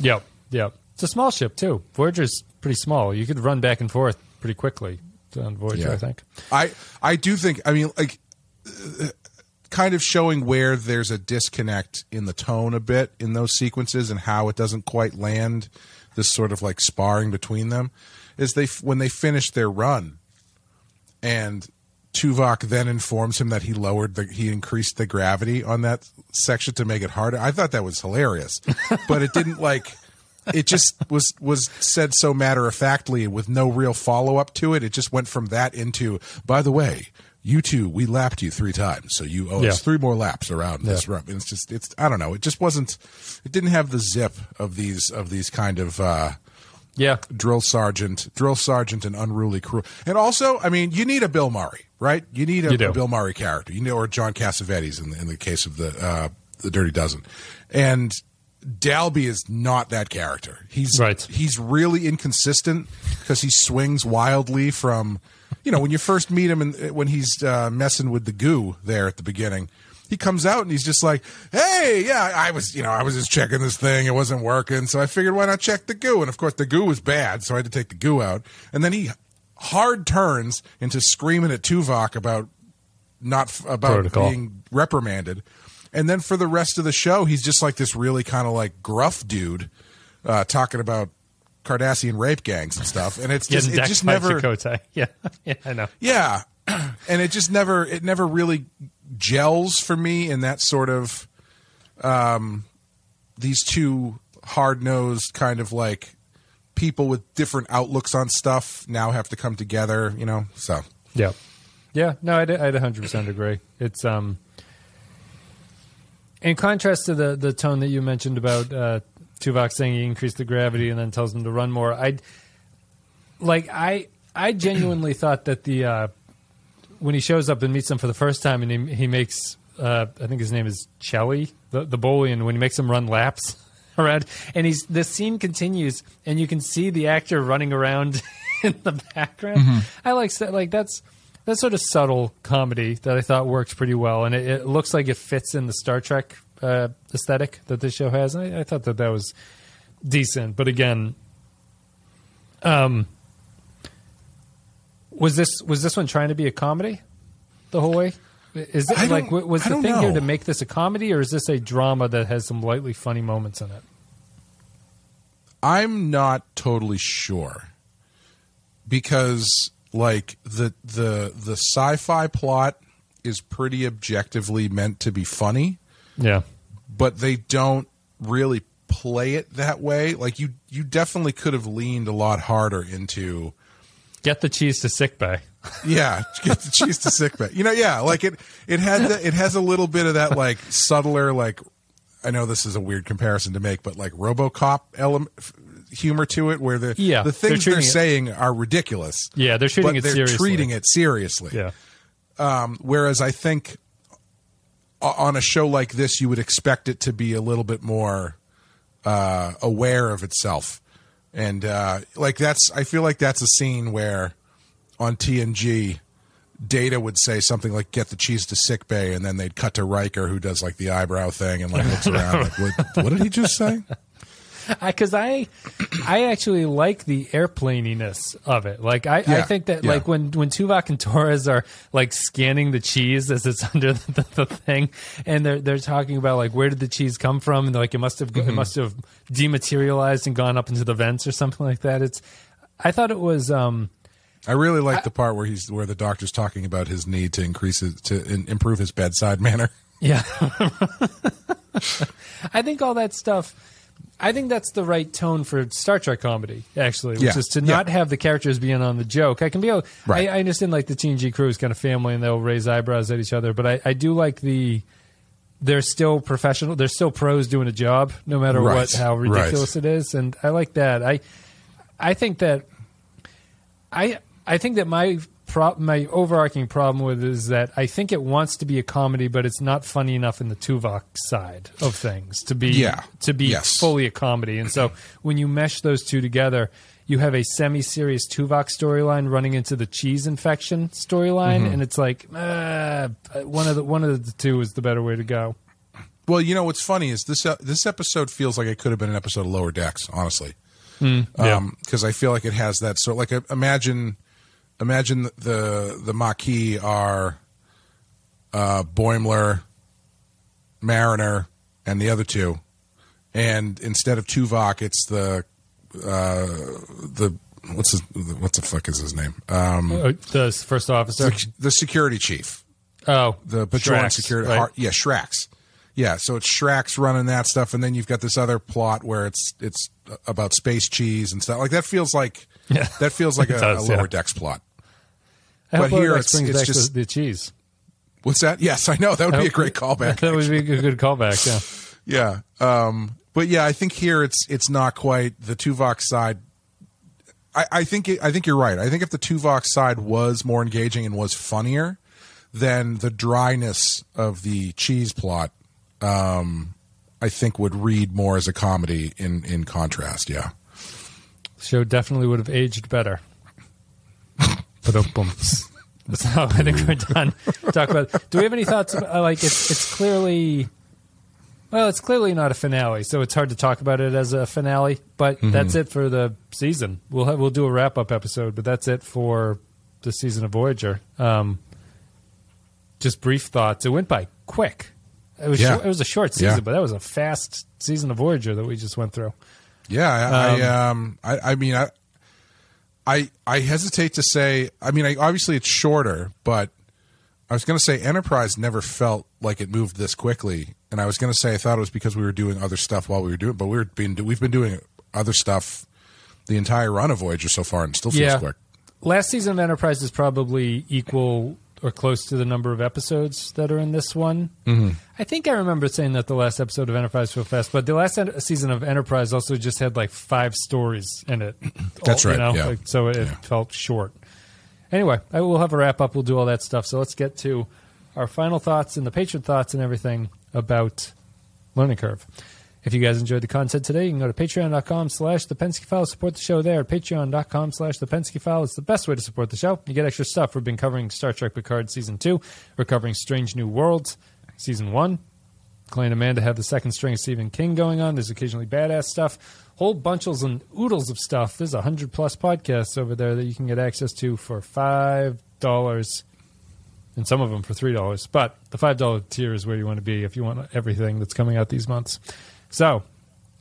Yep, yep. It's a small ship too. Voyager's pretty small. You could run back and forth pretty quickly on Voyager. Yeah. I think. I I do think I mean like uh, kind of showing where there's a disconnect in the tone a bit in those sequences and how it doesn't quite land this sort of like sparring between them is they when they finish their run and Tuvok then informs him that he lowered the he increased the gravity on that section to make it harder. I thought that was hilarious. but it didn't like it just was was said so matter of factly with no real follow up to it. It just went from that into by the way, you two, we lapped you three times, so you owe Yeah. us three more laps around this Yeah. run. And it's just it's I don't know. It just wasn't it didn't have the zip of these of these kind of uh Yeah, drill sergeant, drill sergeant, and unruly crew. And also, I mean, you need a Bill Murray, right? You need a, You a Bill Murray character, you know, or John Cassavetes in the, in the case of the uh, the Dirty Dozen. And Dalby is not that character. He's Right. He's really inconsistent because he swings wildly from, you know, when you first meet him and when he's uh, messing with the goo there at the beginning. He comes out and he's just like, "Hey, yeah, I was, you know, I was just checking this thing. It wasn't working, so I figured why not check the goo?" And of course, the goo was bad, so I had to take the goo out. And then he hard turns into screaming at Tuvok about not about Protocol. being reprimanded. And then for the rest of the show, he's just like this really kind of like gruff dude uh, talking about Cardassian rape gangs and stuff. And it's just it just never Chakotay. Yeah, yeah, I know. yeah, and it just never it never really gels for me in that sort of um these two hard nosed kind of like people with different outlooks on stuff now have to come together, you know. So Yeah, yeah. No, I'd, I'd 100% agree. It's um, in contrast to the the tone that you mentioned about uh, Tuvok saying he increased the gravity and then tells him to run more. I like I I genuinely thought that the uh, when he shows up and meets them for the first time and he he makes uh, I think his name is Chelly the the Bolian when he makes him run laps around and he's the scene continues and you can see the actor running around in the background. I like that like that's that sort of subtle comedy that I thought works pretty well and it, it looks like it fits in the Star Trek uh, aesthetic that this show has. I, I thought that that was decent, but again, um, was this was this one trying to be a comedy the whole way? Is it I like don't- was I the don't thing here know. to make this a comedy, or is this a drama that has some lightly funny moments in it? I'm not totally sure because like the the the sci-fi plot is pretty objectively meant to be funny. Yeah, but they don't really play it that way. Like you, you definitely could have leaned a lot harder into, get the cheese to sick bay. yeah, get the cheese to sick bay. You know, yeah, like it, it had, the, it has a little bit of that like subtler, like I know this is a weird comparison to make, but like RoboCop element humor to it, where the Yeah, the they're things they're, it- saying are ridiculous. Yeah, they're treating it they're seriously. treating it seriously. Yeah, Um, whereas I think on a show like this, you would expect it to be a little bit more uh, aware of itself, and uh, like that's. I feel like that's a scene where on TNG, Data would say something like "Get the cheese to sick bay," and then they'd cut to Riker, who does like the eyebrow thing and like looks around. like, what, what did he just say? Because I, I actually like the airplaniness of it. Like I, I think that yeah. like when when Tuvok and Torres are like scanning the cheese as it's under the, the, the thing, and they're they're talking about like where did the cheese come from, and they're like it must have Mm-hmm. it must have dematerialized and gone up into the vents or something like that. It's I thought it was um I really like the part where he's where the doctor's talking about his need to increase his, to in, improve his bedside manner. Yeah. I think all that stuff. I think that's the right tone for Star Trek comedy, actually, which Yeah. is to Yeah. not have the characters being on the joke. I can be, Right. I, I understand like the TNG crew is kind of family and they'll raise eyebrows at each other, but I, I do like the. They're still professional. They're still pros doing a job, no matter Right. what how ridiculous it is, and I like that. I, I think that I I think that my pro- my overarching problem with it is that I think it wants to be a comedy, but it's not funny enough in the Tuvok side of things to be Yeah. to be Yes. fully a comedy. And so when you mesh those two together, you have a semi-serious Tuvok storyline running into the cheese infection storyline, Mm-hmm. and it's like uh, one of the one of the two is the better way to go. Well, you know what's funny is this uh, this episode feels like it could have been an episode of Lower Decks, honestly. yeah. because I feel like it has that sort. Like uh, imagine, imagine the the Maquis are uh, Boimler, Mariner, and the other two, and instead of Tuvok, it's the uh, the what's his, what the fuck is his name? Um, Uh, the first officer. the, the security chief, Oh, the Shaxs, security. right? Har- yeah, Shaxs. Yeah, so it's Shaxs running that stuff, and then you've got this other plot where it's it's about space cheese and stuff. Like that feels like Yeah. that feels like a, does, a lower yeah. decks plot. I but here it's- brings it's back just- the, the cheese. What's that? Yes, I know that would I be a great callback. That would be a good callback. Yeah. Yeah. Um, but yeah, I think here it's it's not quite the Tuvok side. I, I think it, I think you're right. I think if the Tuvok side was more engaging and was funnier, then the dryness of the cheese plot, um, I think would read more as a comedy. In in contrast, yeah. The show definitely would have aged better. So I think we're done. Talk about. Do we have any thoughts? About, like it's it's clearly, well, it's clearly not a finale, so it's hard to talk about it as a finale. But that's it for the season. We'll have, we'll do a wrap up episode, but that's it for the season of Voyager. Um, just brief thoughts. It went by quick. It was Yeah. short, it was a short season, Yeah. but that was a fast season of Voyager that we just went through. Yeah, I, I um, I, I mean, I, I, I hesitate to say. I mean, I, obviously it's shorter, but I was going to say Enterprise never felt like it moved this quickly, and I was going to say I thought it was because we were doing other stuff while we were doing, but we were being we've been doing other stuff the entire run of Voyager so far, and still feels Yeah. quick. Last season of Enterprise is probably equal or close to the number of episodes that are in this one. Mm-hmm. I think I remember saying that the last episode of Enterprise felt fast, but the last en- season of Enterprise also just had like five stories in it. That's All- right, You know? yeah. like, so it Yeah. felt short. Anyway, I will have a wrap up. We'll do all that stuff. So let's get to our final thoughts and the patron thoughts and everything about Learning Curve. If you guys enjoyed the content today, you can go to patreon.com slash the Pensky File. Support the show there at patreon.com slash the Pensky File. It's the best way to support the show. You get extra stuff. We've been covering Star Trek Picard Season 2. We're covering Strange New Worlds Season 1. Clay and Amanda have the second string of Stephen King going on. There's occasionally badass stuff. Whole bunches and oodles of stuff. There's a hundred plus podcasts over there that you can get access to for five dollars, and some of them for three dollars. But the five dollar tier is where you want to be if you want everything that's coming out these months. So,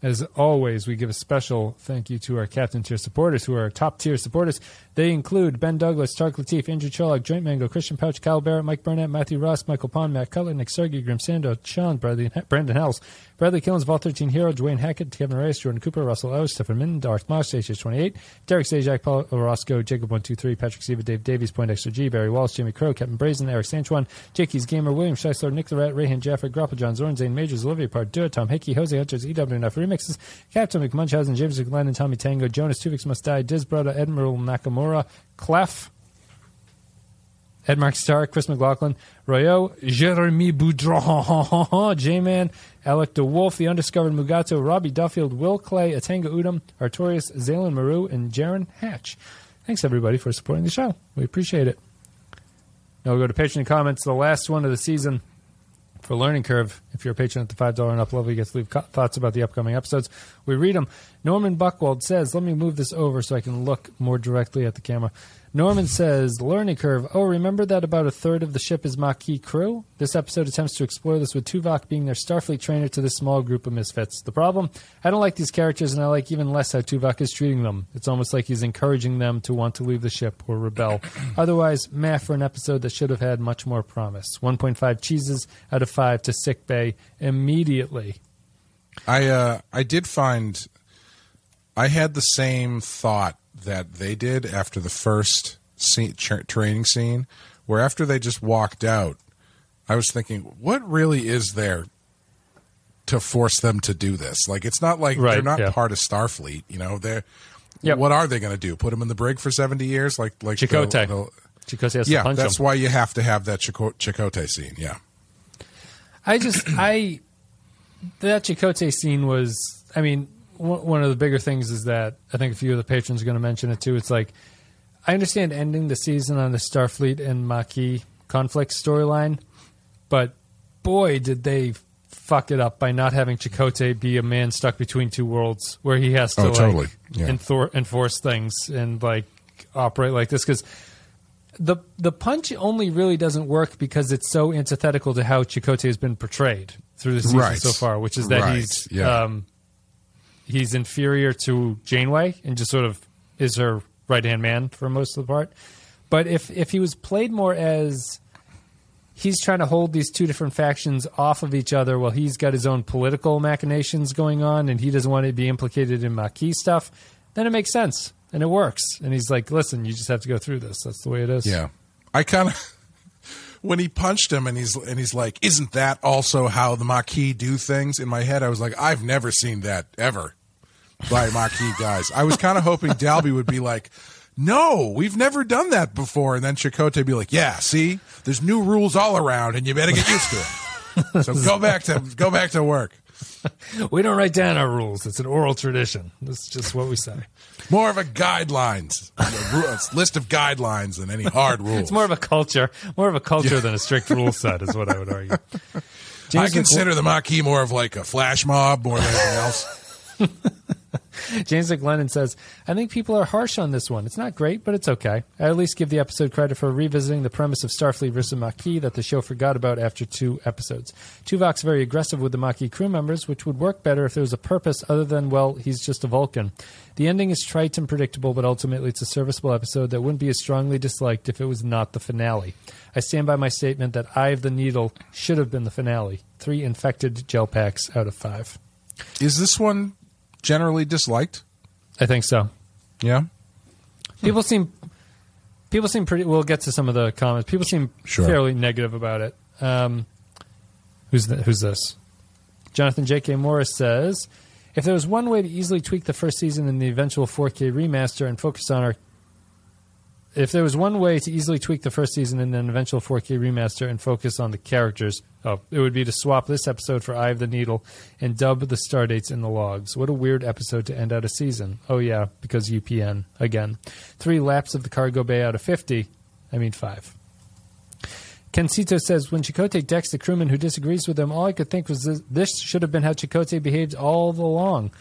as always, we give a special thank you to our captain tier supporters, who are our top tier supporters. They include Ben Douglas, Tark Latif, Andrew Cholak, Joint Mango, Christian Pouch, Kyle Barrett, Mike Burnett, Matthew Ross, Michael Pond, Matt Cutler, Nick Sergey, Grim Sando, Sean, Bradley, Brandon Hells, Bradley Killens, Vault 13 Hero, Dwayne Hackett, Kevin Reyes, Jordan Cooper, Russell O, Stephen Min, Darth Moss, HH28, Derek Sajak, Paul Orozco, Jacob123, Patrick Siva, Dave Davies, Point Extra G, Barry Walsh, Jimmy Crow, Captain Brazen, Eric Sanchuan, Jakey's Gamer, William Scheisler, Nick Rat, Rayhan Jaffer, Grapple John Zorn, Zane Majors, Olivia Pardua, Tom Hickey, Jose Hunters, EWNF Remixes, Captain McMunchausen, James McLennan, Tommy Tango, Jonas Tuvix Must Die, Diz Brother, Admiral Nakamura, Clef, Ed Mark Starr, Chris McLaughlin, Royo, Jeremy Boudron, J-Man, Alec DeWolf, The Undiscovered Mugato, Robbie Duffield, Will Clay, Atanga Udom, Artorius, Zalen Maru, and Jaron Hatch. Thanks, everybody, for supporting the show. We appreciate it. Now we'll go to Patreon comments. The last one of the season for Learning Curve. If you're a patron at the $5 and up level, you get to leave co- thoughts about the upcoming episodes. We read them. Norman Buckwald says, let me move this over so I can look more directly at the camera. Norman says, Learning Curve. Oh, remember that about a third of the ship is Maquis crew? This episode attempts to explore this with Tuvok being their Starfleet trainer to this small group of misfits. The problem? I don't like these characters, and I like even less how Tuvok is treating them. It's almost like he's encouraging them to want to leave the ship or rebel. Otherwise, meh for an episode that should have had much more promise. 1.5 cheeses out of 5 to sick bay immediately. I uh, I did find I had the same thought that they did after the first scene, tra- training scene, where after they just walked out, I was thinking, what really is there to force them to do this? Like, it's not like Right, they're not yeah. part of Starfleet, you know. They're Yep. what are they going to do? Put them in the brig for seventy years? Like like the- Chakotay. the- Chakotay has Yeah, to punch that's him. why you have to have that Chako- Chakotay scene. Yeah. I just I that Chakotay scene was. I mean, one of the bigger things is that I think a few of the patrons are going to mention it too. It's like I understand ending the season on the Starfleet and Maquis conflict storyline, but boy, did they fuck it up by not having Chakotay be a man stuck between two worlds where he has to Oh, like totally. Yeah. enthor- enforce things and like operate like this because the the punch only really doesn't work because it's so antithetical to how Chakotay has been portrayed through the season Right. so far, which is that Right. he's Yeah. um, he's inferior to Janeway and just sort of is her right hand man for most of the part. But if if he was played more as he's trying to hold these two different factions off of each other while he's got his own political machinations going on and he doesn't want to be implicated in Maquis stuff, then it makes sense and it works. And he's like, listen, you just have to go through this. That's the way it is. Yeah. I kind of when he punched him and he's and he's like, "Isn't that also how the Maquis do things?" In my head, I was like, "I've never seen that ever by Maquis guys." I was kind of hoping Dalby would be like, "No, we've never done that before," and then Chakotay would be like, "Yeah, see, there's new rules all around, and you better get used to it." so go back to go back to work. We don't write down our rules. It's an oral tradition. That's just what we say. More of a guidelines, a list of guidelines than any hard rules. It's more of a culture, more of a culture than a strict rule set, is what I would argue. I James, consider the Maquis more of like a flash mob more than anything else. James McLennan says, I think people are harsh on this one. It's not great, but it's okay. I at least give the episode credit for revisiting the premise of Starfleet versus Maquis that the show forgot about after two episodes. Tuvok's very aggressive with the Maquis crew members, which would work better if there was a purpose other than, well, he's just a Vulcan. The ending is trite and predictable, but ultimately it's a serviceable episode that wouldn't be as strongly disliked if it was not the finale. I stand by my statement that Eye of the Needle should have been the finale. Three infected gel packs out of five. Is this one generally disliked? I think so. Yeah. people seem people seem pretty we'll get to some of the comments people seem Sure. fairly negative about it um, who's th- who's this jonathan j.k morris says if there was one way to easily tweak the first season in the eventual 4k remaster and focus on our if there was one way to easily tweak the first season in an eventual 4K remaster and focus on the characters, oh, it would be to swap this episode for Eye of the Needle and dub the star dates in the logs. What a weird episode to end out a season. Oh yeah, because UPN again. Three laps of the cargo bay out of 50. I mean five. Kensito says, when Chakotay decks the crewman who disagrees with him, all I could think was this, this should have been how Chakotay behaved all along.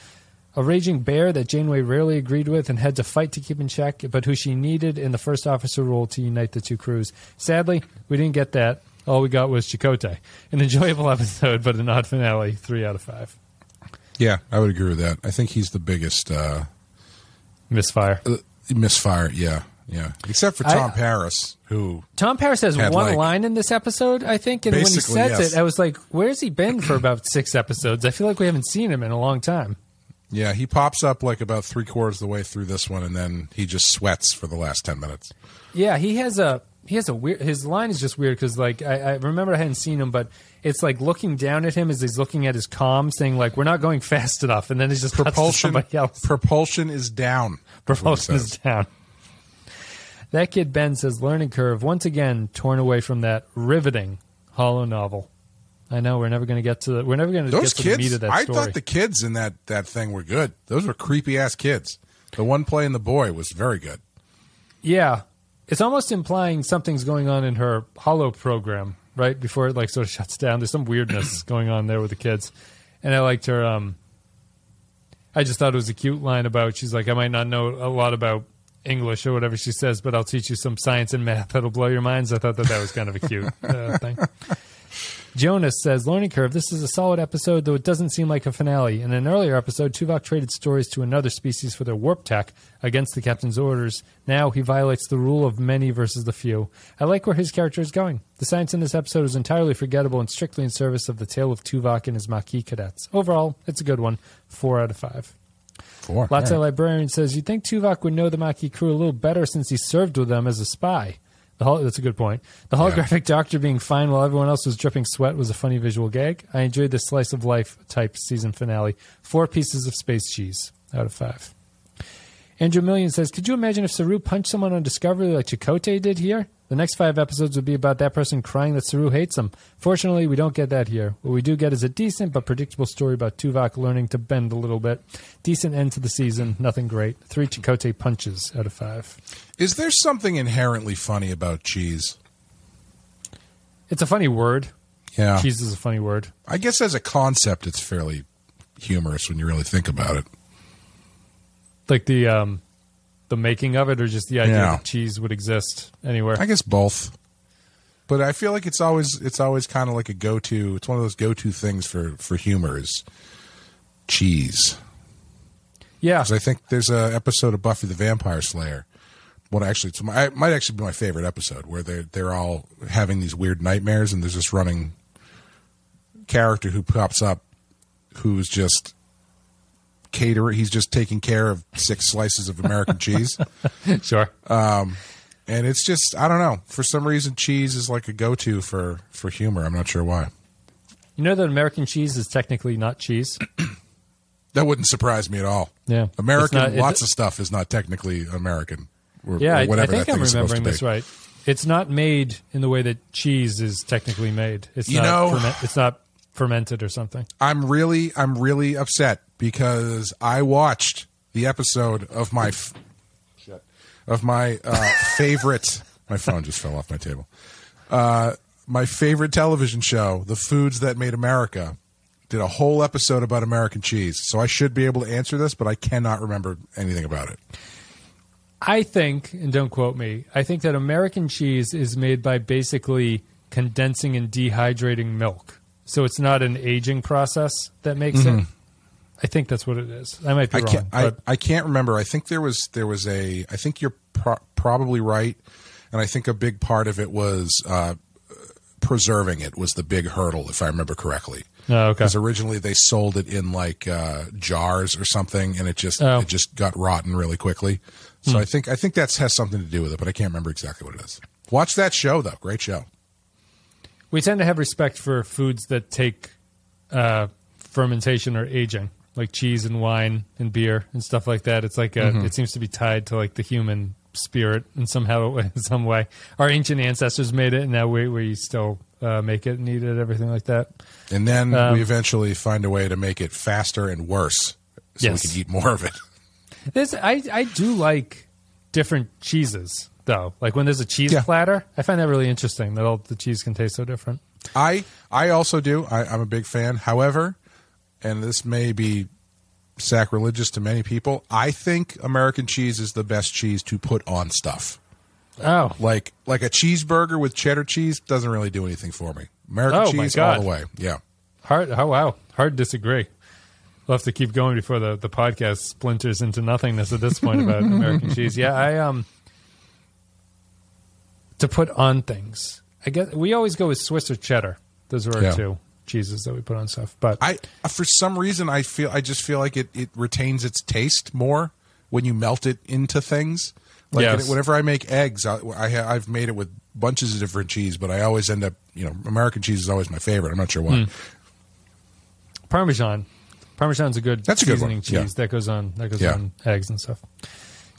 A raging bear that Janeway rarely agreed with and had to fight to keep in check, but who she needed in the first officer role to unite the two crews. Sadly, we didn't get that. All we got was Chakotay. An enjoyable episode, but an odd finale. Three out of five. Yeah, I would agree with that. I think he's the biggest uh, Misfire. uh, misfire. Yeah, yeah. Except for I- Tom Paris, who Tom Paris has one like- line in this episode, I think, and when he Basically, says yes. it, I was like, "Where's he been for about six episodes?" I feel like we haven't seen him in a long time. yeah he pops up like about three quarters of the way through this one, and then he just sweats for the last ten minutes. Yeah, he has a he has a weird. His line is just weird because like I, I remember I hadn't seen him, but it's like looking down at him as he's looking at his comm, saying like, "We're not going fast enough," and then he's just Propulsion, somebody else. propulsion is down. is what it Propulsion is down. That kid Ben says learning curve once again torn away from that riveting holo novel. I know we're never going to get to the, we're never going to get to the meat of that story. I story. thought the kids in that that thing were good. Those were creepy ass kids. The one playing the boy was very good. Yeah, it's almost implying something's going on in her holo program right before it like sort of shuts down. There's some weirdness going on there with the kids, and I liked her. Um, I just thought it was a cute line about she's like, I might not know a lot about English or whatever she says, but I'll teach you some science and math that'll blow your minds. I thought that that was kind of a cute uh, thing. Jonas says, Learning Curve, this is a solid episode, though it doesn't seem like a finale. In an earlier episode, Tuvok traded stories to another species for their warp tech against the captain's orders. Now he violates the rule of many versus the few. I like where his character is going. The science in this episode is entirely forgettable and strictly in service of the tale of Tuvok and his Maquis cadets. Overall, it's a good one. Four out of five. Four. Latte right. Librarian says, You'd think Tuvok would know the Maquis crew a little better since he served with them as a spy. The hol- that's a good point. The holographic doctor being fine while everyone else was dripping sweat was a funny visual gag. I enjoyed the slice of life type season finale. Four pieces of space cheese out of five. Andrew Million says, Could you imagine if Saru punched someone on Discovery like Chakotay did here? The next five episodes would be about that person crying that Saru hates him. Fortunately, we don't get that here. What we do get is a decent but predictable story about Tuvok learning to bend a little bit. Decent end to the season, nothing great. Three Chakotay punches out of five. Is there something inherently funny about cheese? It's a funny word. Yeah. Cheese is a funny word. I guess as a concept, it's fairly humorous when you really think about it. Like the um, the making of it, or just the idea Yeah. that cheese would exist anywhere. I guess both. But I feel like it's always it's always kind of like a go to. It's one of those go to things for for humor is cheese. yeah, I think there's a episode of Buffy the Vampire Slayer. What actually, it's my, it might actually be my favorite episode where they're they're all having these weird nightmares and there's this running character who pops up who's just cater. He's just taking care of six slices of American cheese. sure. Um, and it's just I don't know. For some reason, cheese is like a go-to for for humor. I'm not sure why. you know that American cheese is technically not cheese. That wouldn't surprise me at all. Yeah. American. Not- it- lots of stuff is not technically American. Or, Yeah, or I, I whatever think I'm thing is supposed remembering this right. It's not made in the way that cheese is technically made. It's You not know- ferment- it's not fermented or something. I'm really, I'm really upset because I watched the episode of my f- of my uh, favorite. My phone just fell off my table. Uh, my favorite television show, The Foods That Made America, did a whole episode about American cheese. So I should be able to answer this, but I cannot remember anything about it. I think, and don't quote me, I think that American cheese is made by basically condensing and dehydrating milk. So it's not an aging process that makes it. I think that's what it is. I might be Mm-hmm. I wrong. can't. I, but I can't remember. I think there was there was a. I think you're pro- probably right, and I think a big part of it was uh, preserving it was the big hurdle, if I remember correctly. Oh, okay. Because originally they sold it in like uh, jars or something, and it just Oh. Hmm. it just got rotten really quickly. So I think I think that has something to do with it, but I can't remember exactly what it is. Watch that show though. Great show. We tend to have respect for foods that take uh, fermentation or aging, like cheese and wine and beer and stuff like that. It's like a, Mm-hmm. it seems to be tied to like the human spirit in somehow in some way. Our ancient ancestors made it, and now we we still uh, make it and eat it, everything like that. And then Um, we eventually find a way to make it faster and worse, so Yes. we can eat more of it. This I I do like different cheeses though. Like when there's a cheese Yeah. platter, I find that really interesting that all the cheese can taste so different. I I also do. I, I'm a big fan. However, and this may be sacrilegious to many people, I think American cheese is the best cheese to put on stuff. Oh, Like like a cheeseburger with cheddar cheese doesn't really do anything for me. American Oh, cheese all the way. Yeah. hard. Oh wow, hard disagree. We'll have to keep going before the, the podcast splinters into nothingness at this point about American cheese. Yeah, I um to put on things. I guess we always go with Swiss or cheddar. Those are our Yeah. two cheeses that we put on stuff. But I for some reason I feel I just feel like it, it retains its taste more when you melt it into things. Like Yes. whenever I make eggs, I, I ha- I've made it with bunches of different cheese, but I always end up you know American cheese is always my favorite. I'm not sure why. Hmm. Parmesan. Parmesan's a good That's a good one, cheese yeah. that goes on that goes Yeah. on eggs and stuff.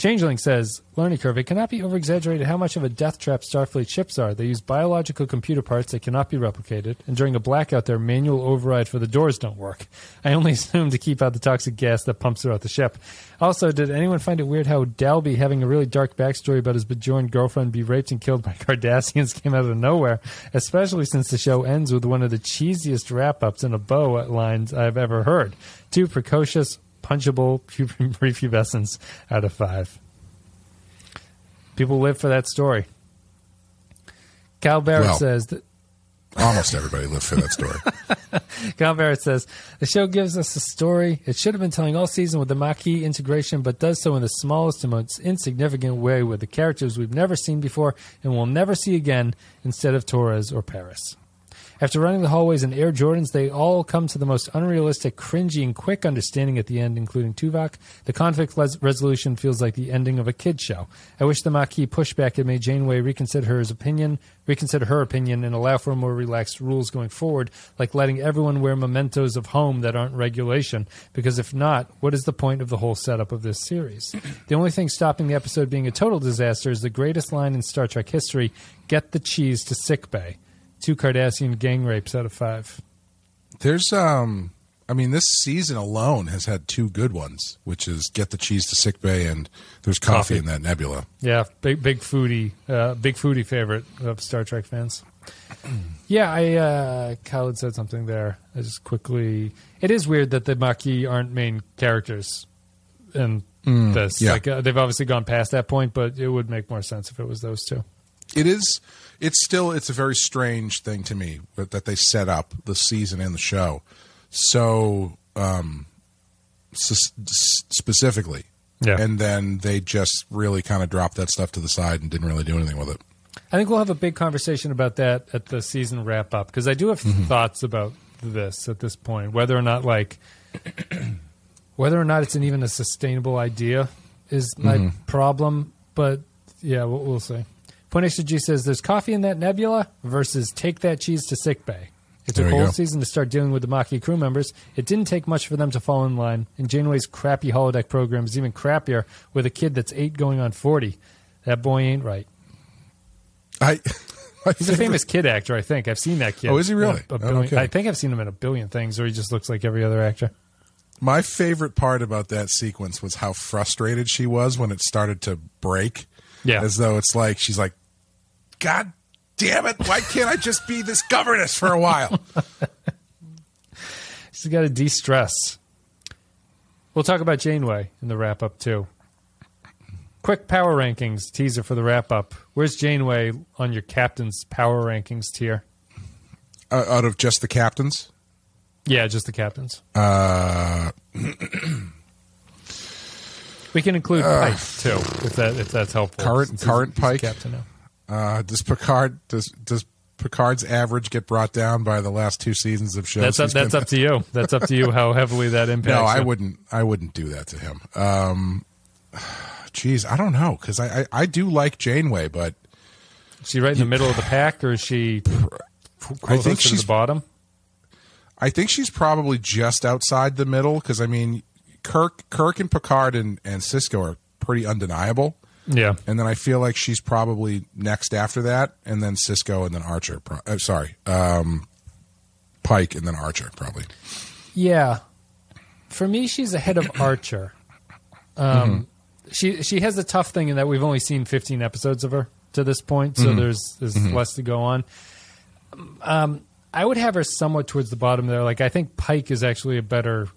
Changeling says, learning curve, it cannot be over exaggerated how much of a death trap Starfleet ships are. They use biological computer parts that cannot be replicated, and during a blackout, their manual override for the doors don't work. I only assume to keep out the toxic gas that pumps throughout the ship. Also, did anyone find it weird how Dalby, having a really dark backstory about his Bajoran girlfriend, be raped and killed by Cardassians, came out of nowhere? Especially since the show ends with one of the cheesiest wrap ups in a bow lines I've ever heard. Two precocious, punchable prepubescents out of five. People live for that story. Cal Barrett Well. says that Almost everybody lived for that story. Cal Barrett says the show gives us a story it should have been telling all season with the Maquis integration, but does so in the smallest and most insignificant way with the characters we've never seen before and will never see again instead of Torres or Paris. After running the hallways in Air Jordans, they all come to the most unrealistic, cringy, and quick understanding at the end, including Tuvok. The conflict les- resolution feels like the ending of a kid show. I wish the Maquis pushback had made Janeway reconsider her opinion, reconsider her opinion, and allow for more relaxed rules going forward, like letting everyone wear mementos of home that aren't regulation. Because if not, what is the point of the whole setup of this series? the only thing stopping the episode being a total disaster is the greatest line in Star Trek history: "Get the cheese to sick bay." Two Cardassian gang rapes out of five. There's um I mean this season alone has had two good ones, which is get the cheese to sick bay and there's coffee, Coffee. in that nebula. Yeah, big big foodie, uh, big foodie favorite of Star Trek fans. Yeah, I uh, Khaled said something there. I just quickly. It is weird that the Maquis aren't main characters in this. yeah. Like uh, they've obviously gone past that point, but it would make more sense if it was those two. It is it's still it's a very strange thing to me that, that they set up the season and the show so um s- specifically. Yeah. And then they just really kind of dropped that stuff to the side and didn't really do anything with it. I think we'll have a big conversation about that at the season wrap up because I do have thoughts about this at this point, whether or not like whether or not it's an even a sustainable idea is my problem. But yeah, we'll, we'll see. Point says there's coffee in that nebula versus take that cheese to sick bay. It took a whole go. season to start dealing with the Maquis crew members. It didn't take much for them to fall in line, and Janeway's crappy holodeck program is even crappier with a kid that's eight going on forty. That boy ain't right. I He's a famous kid actor, I think. I've seen that kid. Oh, is he really? A billion, okay. I think I've seen him in a billion things, or he just looks like every other actor. My favorite part about that sequence was how frustrated she was when it started to break. Yeah. As though it's like she's like, God damn it, why can't I just be this governess for a while? She's got to de stress. We'll talk about Janeway in the wrap up, too. Quick power rankings teaser for the wrap up. Where's Janeway on your captain's power rankings tier? uh, out of just the captains? Yeah, just the captains. Uh, We can include Pike, too, if that if that's helpful. Current- current Pike? Captain now. Uh, does Picard does does Picard's average get brought down by the last two seasons of shows? That's up, he's that's been- up to you. That's up to you how heavily that impacts. No, I you. wouldn't. I wouldn't do that to him. Um, geez, I don't know because I, I I do like Janeway, but Is she right in the middle of the pack, or is she I think she's- the bottom? I think she's probably just outside the middle because I mean, Kirk, Kirk, and Picard and, and Sisko are pretty undeniable, Yeah, and then I feel like she's probably next after that, and then Sisko, and then Archer. Pro- uh, sorry, um, Pike, and then Archer probably. yeah. For me, she's ahead of Archer. Um, She she has a tough thing in that we've only seen 15 episodes of her to this point, so there's there's less to go on. Um, I would have her somewhat towards the bottom there. Like I think Pike is actually a better.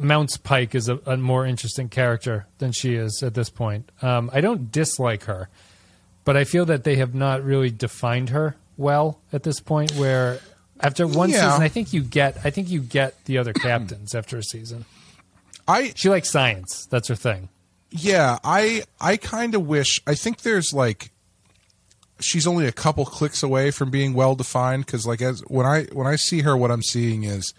Mount's Pike is a, a more interesting character than she is at this point. Um, I don't dislike her, but I feel that they have not really defined her well at this point. Where after one Yeah. season, I think you get, I think you get the other captains after a season. I She likes science. That's her thing. Yeah, I I kind of wish. I think there's like she's only a couple clicks away from being well defined because like as when I when I see her, what I'm seeing is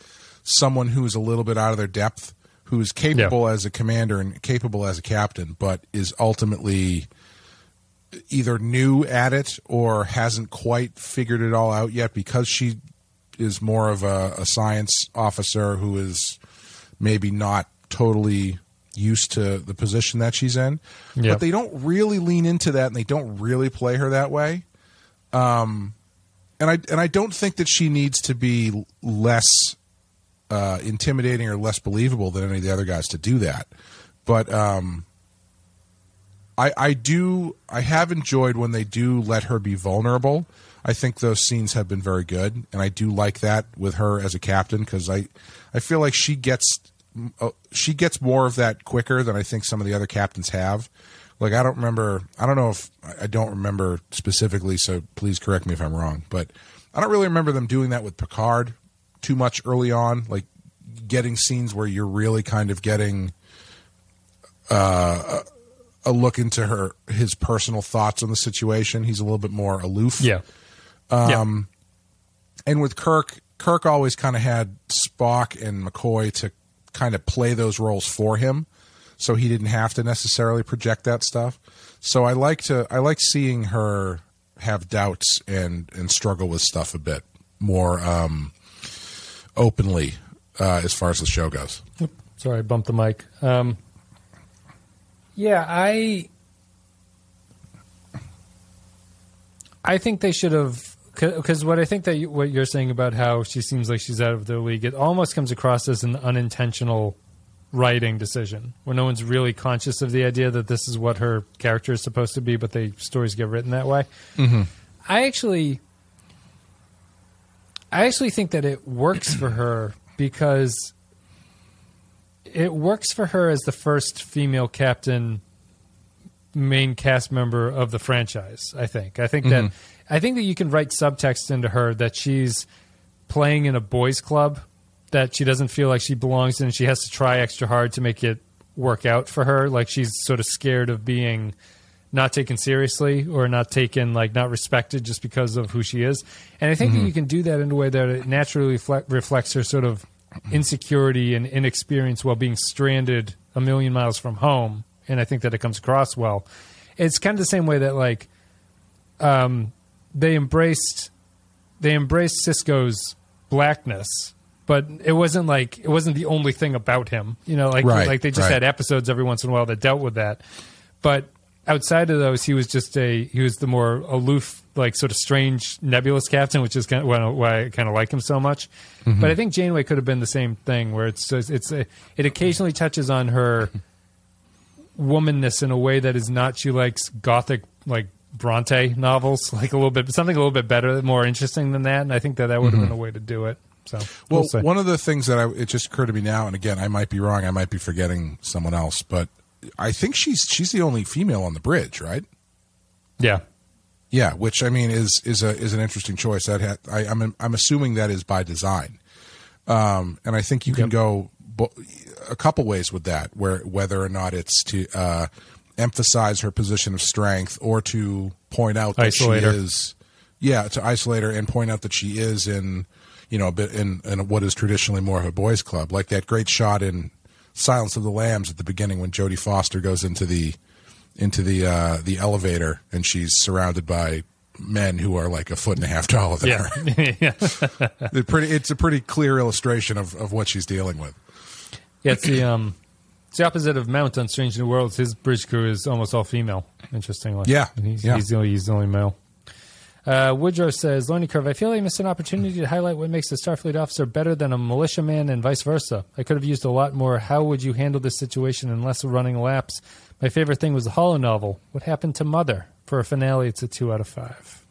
someone who's a little bit out of their depth, who's capable as a commander and capable as a captain, but is ultimately either new at it or hasn't quite figured it all out yet because she is more of a, a science officer who is maybe not totally used to the position that she's in. Yeah. But they don't really lean into that and they don't really play her that way. Um, and I and I don't think that she needs to be less uh, intimidating or less believable than any of the other guys to do that. But um, I I do I have enjoyed when they do let her be vulnerable. I think those scenes have been very good, and I do like that with her as a captain because I I feel like she gets uh, she gets more of that quicker than I think some of the other captains have. Like I don't remember, I don't know if I don't remember specifically, so please correct me if I'm wrong, but I don't really remember them doing that with Picard too much early on, like getting scenes where you're really kind of getting uh, a look into her his personal thoughts on the situation. He's a little bit more aloof. Yeah. Um, and with Kirk, Kirk always kind of had Spock and McCoy to kind of play those roles for him, so he didn't have to necessarily project that stuff. So I like to I like seeing her have doubts and and struggle with stuff a bit more um, openly uh, as far as the show goes. Sorry, I bumped the mic. Um, yeah, I I think they should have because what I think that you, what you're saying about how she seems like she's out of the league, it almost comes across as an unintentional writing decision where no one's really conscious of the idea that this is what her character is supposed to be, but the stories get written that way. Mm-hmm. I actually, I actually think that it works for her because it works for her as the first female captain main cast member of the franchise i think. I think that mm-hmm. i think that you can write subtext into her that she's playing in a boys club that she doesn't feel like she belongs in and she has to try extra hard to make it work out for her. Like she's sort of scared of being not taken seriously or not taken like not respected just because of who she is. And i think that you can do that in a way that it naturally reflect, reflects her sort of insecurity and inexperience while being stranded a million miles from home. And i think that it comes across well. It's kind of the same way that like um, they embraced they embraced sisko's blackness but it wasn't like it wasn't the only thing about him. You know like Right, like they just right. had episodes every once in a while that dealt with that. But outside of those he was just a he was the more aloof like sort of strange nebulous captain which is kind of why, i kind of like him so much. Mm-hmm. But i think janeway could have been the same thing where it's just, it's a, it occasionally touches on her womanness in a way that is not she likes gothic like bronte novels like a little bit something a little bit better more interesting than that and i think that that would have been mm-hmm. a way to do it so Well, we'll one of the things that I, it just occurred to me now, and again, I might be wrong. I might be forgetting someone else, but I think she's she's the only female on the bridge, right? yeah Yeah, which I mean is is a is an interesting choice. That ha- I, I'm I'm assuming that is by design, um, and I think you can Yep. go bo- a couple ways with that, where whether or not it's to uh, emphasize her position of strength or to point out that Isolate she her. is, yeah, to isolate her and point out that she is in you know a bit in in what is traditionally more of a boys' club, like that great shot in Silence of the Lambs at the beginning when Jodie Foster goes into the into the uh, the elevator and she's surrounded by men who are like a foot and a half taller than yeah her. yeah They're pretty, it's a pretty clear illustration of, of what she's dealing with. Yeah, it's the um, it's the opposite of Mount on Strange New Worlds. His bridge crew is almost all female. Interestingly, Yeah, And he's, yeah. he's the only he's the only male. Uh, Woodrow says, "Learning curve. I feel I missed an opportunity to highlight what makes a Starfleet officer better than a militiaman, and vice versa. I could have used a lot more. How would you handle this situation in less running laps? My favorite thing was the Holo novel. What happened to Mother? For a finale, it's a two out of five.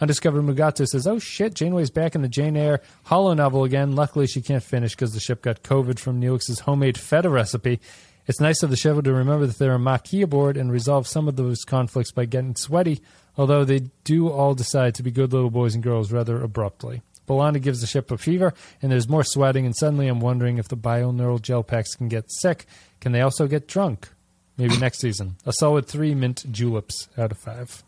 Undiscovered Mugato says, "Oh shit, Janeway's back in the Jane Eyre Holo novel again. Luckily, she can't finish because the ship got COVID from Neelix's homemade feta recipe. It's nice of the show to remember that there are a Maquis aboard and resolve some of those conflicts by getting sweaty. Although they do all decide to be good little boys and girls rather abruptly." B'Elanna gives the ship a fever, and there's more sweating. And suddenly, I'm wondering if the bioneural gel packs can get sick. Can they also get drunk? Maybe next season. A solid three mint juleps out of five.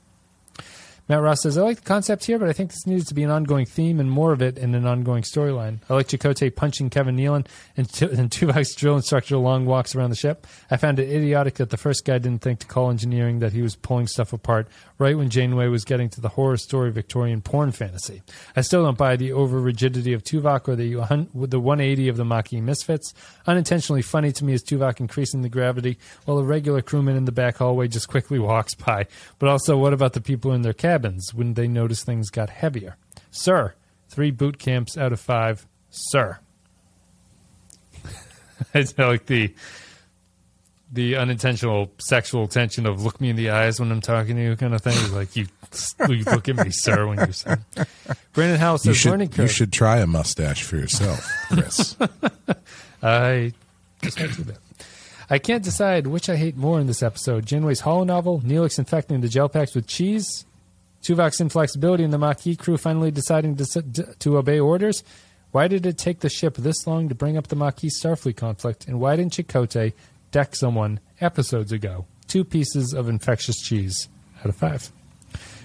Matt Ross says, I like the concept here, but I think this needs to be an ongoing theme and more of it in an ongoing storyline. I like Chakotay punching Kevin Nealon and, t- and Tuvok's drill instructor long walks around the ship. I found it idiotic that the first guy didn't think to call engineering that he was pulling stuff apart right when Janeway was getting to the horror story Victorian porn fantasy. I still don't buy the over rigidity of Tuvok or the, the 180 of the Maquis misfits. Unintentionally funny to me is Tuvok increasing the gravity while a regular crewman in the back hallway just quickly walks by. But also, what about the people in their cabins? Wouldn't they notice things got heavier? Sir, three boot camps out of five. Sir. I like the the unintentional sexual tension of look me in the eyes when I'm talking to you kind of thing. It's like you, you look at me, sir, when you say. Brandon House You should, you should try a mustache for yourself, Chris. I just went through that. I can't decide which I hate more in this episode: Janeway's holo novel, Neelix infecting the gel packs with cheese, Tuvok's inflexibility, and the Maquis crew finally deciding to, to obey orders. Why did it take the ship this long to bring up the Maquis Starfleet conflict, and why didn't Chakotay deck someone episodes ago? Two pieces of infectious cheese out of five.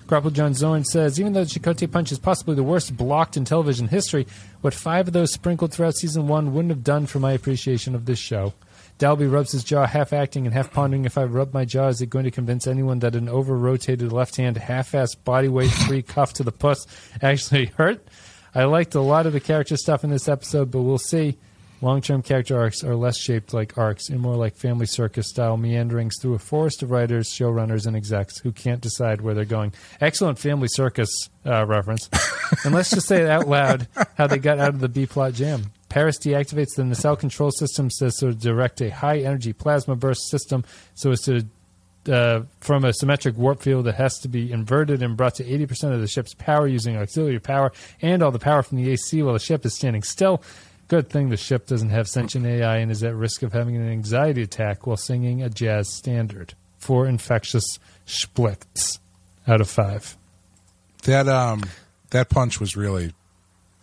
Grapple John Zorn says, even though Chakotay Punch is possibly the worst blocked in television history, what five of those sprinkled throughout season one wouldn't have done for my appreciation of this show. Dalby rubs his jaw, half acting and half pondering if I rub my jaw, is it going to convince anyone that an over rotated left hand, half ass body weight free cuff to the puss actually hurt? I liked a lot of the character stuff in this episode, but we'll see. Long term character arcs are less shaped like arcs and more like family circus style meanderings through a forest of writers, showrunners, and execs who can't decide where they're going. Excellent family circus uh, reference. and let's just say it out loud how they got out of the B plot jam. Paris deactivates the nacelle control system so to direct a high energy plasma burst system so as to uh, from a symmetric warp field that has to be inverted and brought to 80% of the ship's power using auxiliary power and all the power from the AC while the ship is standing still. Good thing the ship doesn't have sentient AI and is at risk of having an anxiety attack while singing a jazz standard. Four infectious splits out of five. That um that punch was really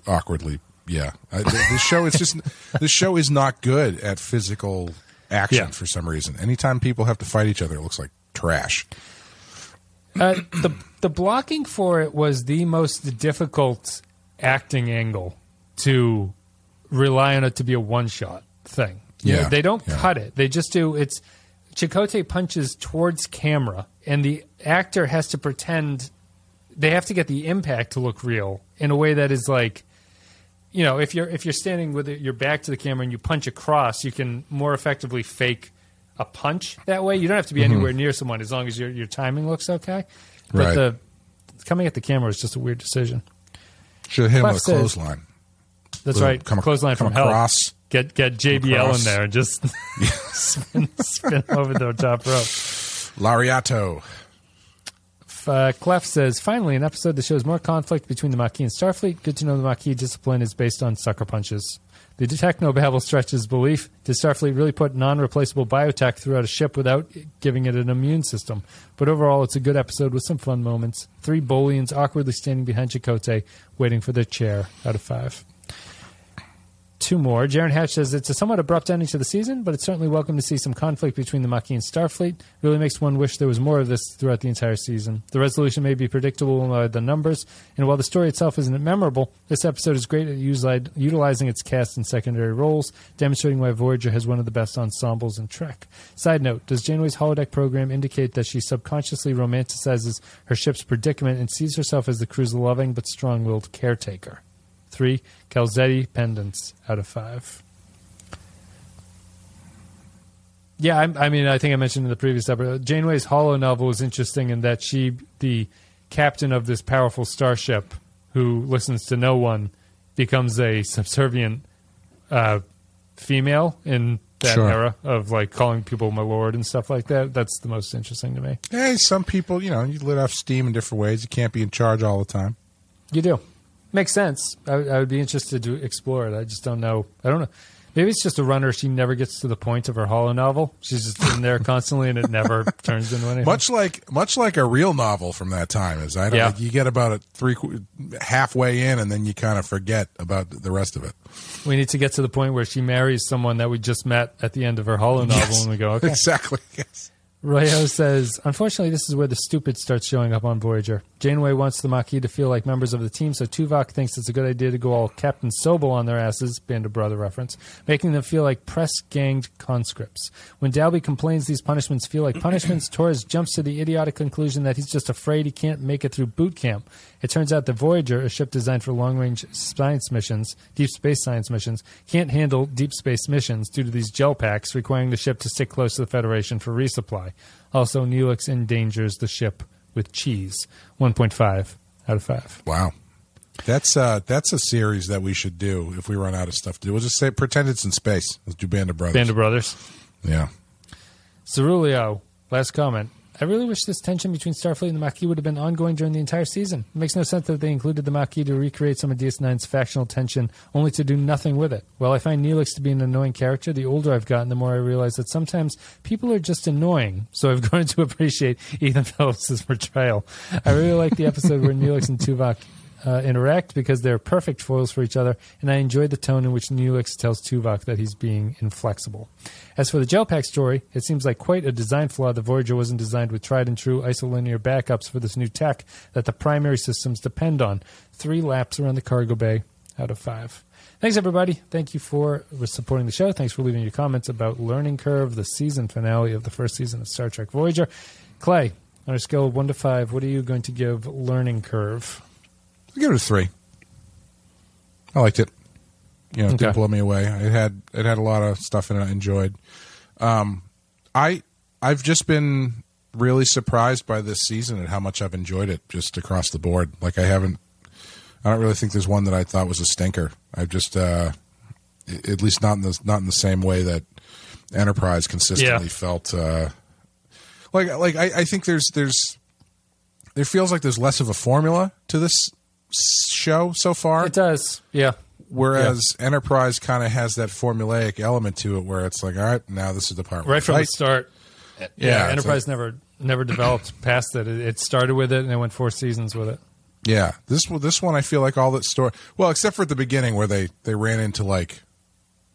awkwardly yeah. Uh, this show is just the show is not good at physical action Yeah. for some reason. Anytime people have to fight each other, it looks like trash. Uh, the the blocking for it was the most difficult acting angle to rely on it to be a one shot thing. You know, Yeah, they don't yeah. cut it. They just do it's Chakotay punches towards camera and the actor has to pretend they have to get the impact to look real in a way that is like you know, if you're if you're standing with your back to the camera and you punch across, you can more effectively fake a punch that way. You don't have to be Mm-hmm. anywhere near someone as long as your your timing looks okay. But Right. the coming at the camera is just a weird decision. Should have hit him Clef a clothesline. That's Boom. right. Come Clothesline come from hell. Get get JBL in there and just spin, spin over the top rope. Lariato. Uh, Clef says, finally, an episode that shows more conflict between the Maquis and Starfleet. Good to know the Maquis discipline is based on sucker punches. The technobabble stretches belief. Did Starfleet really put non replaceable biotech throughout a ship without giving it an immune system? But overall, it's a good episode with some fun moments. Three Bolians awkwardly standing behind Chakotay, waiting for their chair out of five. Two more. Jaron Hatch says it's a somewhat abrupt ending to the season, but it's certainly welcome to see some conflict between the Maquis and Starfleet. Really makes one wish there was more of this throughout the entire season. The resolution may be predictable by the numbers, and while the story itself isn't memorable, this episode is great at utilizing its cast and secondary roles, demonstrating why Voyager has one of the best ensembles in Trek. Side note: Does Janeway's holodeck program indicate that she subconsciously romanticizes her ship's predicament and sees herself as the crew's loving but strong-willed caretaker? Three Calzetti pendants out of five. Yeah, I, I mean, I think I mentioned in the previous episode, Janeway's holo novel is interesting in that she, the captain of this powerful starship who listens to no one, becomes a subservient uh, female in that Sure. era of like calling people my lord and stuff like that. That's the most interesting to me. Hey, some people, you know, you let off steam in different ways. You can't be in charge all the time. You do. Makes sense. I, I would be interested to explore it. I just don't know. I don't know. Maybe it's just a runner. She never gets to the point of her holo novel. She's just in there constantly, and it never turns into anything. Much like much like a real novel from that time is. I don't. Yeah. Like you get about a three halfway in, and then you kind of forget about the rest of it. we need to get to the point where she marries someone that we just met at the end of her holo novel, Yes. and we go, okay. Exactly. Yes. Royo says, unfortunately, this is where the stupid starts showing up on Voyager. Janeway wants the Maquis to feel like members of the team, so Tuvok thinks it's a good idea to go all Captain Sobel on their asses, Band of Brother reference, making them feel like press ganged conscripts. When Dalby complains these punishments feel like punishments, Torres jumps to the idiotic conclusion that he's just afraid he can't make it through boot camp. It turns out the Voyager, a ship designed for long range science missions, deep space science missions, can't handle deep space missions due to these gel packs requiring the ship to stick close to the Federation for resupply. Also, Neelix endangers the ship with cheese. 1.5 out of 5. Wow. That's uh that's a series that we should do if we run out of stuff to do. We'll just say pretend it's in space. Let's do Band of Brothers. Band of Brothers. yeah. Cerulio, last comment. I really wish this tension between Starfleet and the Maquis would have been ongoing during the entire season. It makes no sense that they included the Maquis to recreate some of DS9's factional tension, only to do nothing with it. While I find Neelix to be an annoying character, the older I've gotten, the more I realize that sometimes people are just annoying. So I've grown to appreciate Ethan Phillips' portrayal. I really like the episode where Neelix and Tuvok uh, interact because they're perfect foils for each other, and I enjoy the tone in which Neelix tells Tuvok that he's being inflexible. As for the Gelpack story, it seems like quite a design flaw. The Voyager wasn't designed with tried and true isolinear backups for this new tech that the primary systems depend on. Three laps around the cargo bay out of five. Thanks, everybody. Thank you for supporting the show. Thanks for leaving your comments about Learning Curve, the season finale of the first season of Star Trek Voyager. Clay, on a scale of 1 to 5, what are you going to give Learning Curve? I'll give it a three. I liked it. You know, it Okay. didn't blow me away. It had it had a lot of stuff in it I enjoyed. Um, I I've just been really surprised by this season and how much I've enjoyed it just across the board. Like I haven't, I don't really think there's one that I thought was a stinker. I've just, uh, at least not in the not in the same way that Enterprise consistently Yeah. felt. Uh, like like I, I think there's there's there feels like there's less of a formula to this show so far. It does. Yeah. Whereas Enterprise kind of has that formulaic element to it, where it's like, all right, now this is the part. where Right from fight. the start. Yeah, Yeah. it's Enterprise never never developed past it. it. It started with it and it went four seasons with it. Yeah, this one- this one I feel like all that story. Well, except for at the beginning where they they ran into like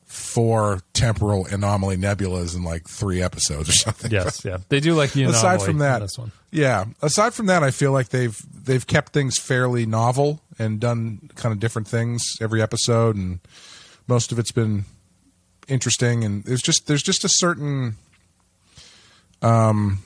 four temporal anomaly nebulas in like three episodes or something. Yes. Yeah. They do like the aside from that, this one. yeah. Aside from that, I feel like they've they've kept things fairly novel and done kind of different things every episode, and most of it's been interesting. And there's just there's just a certain um,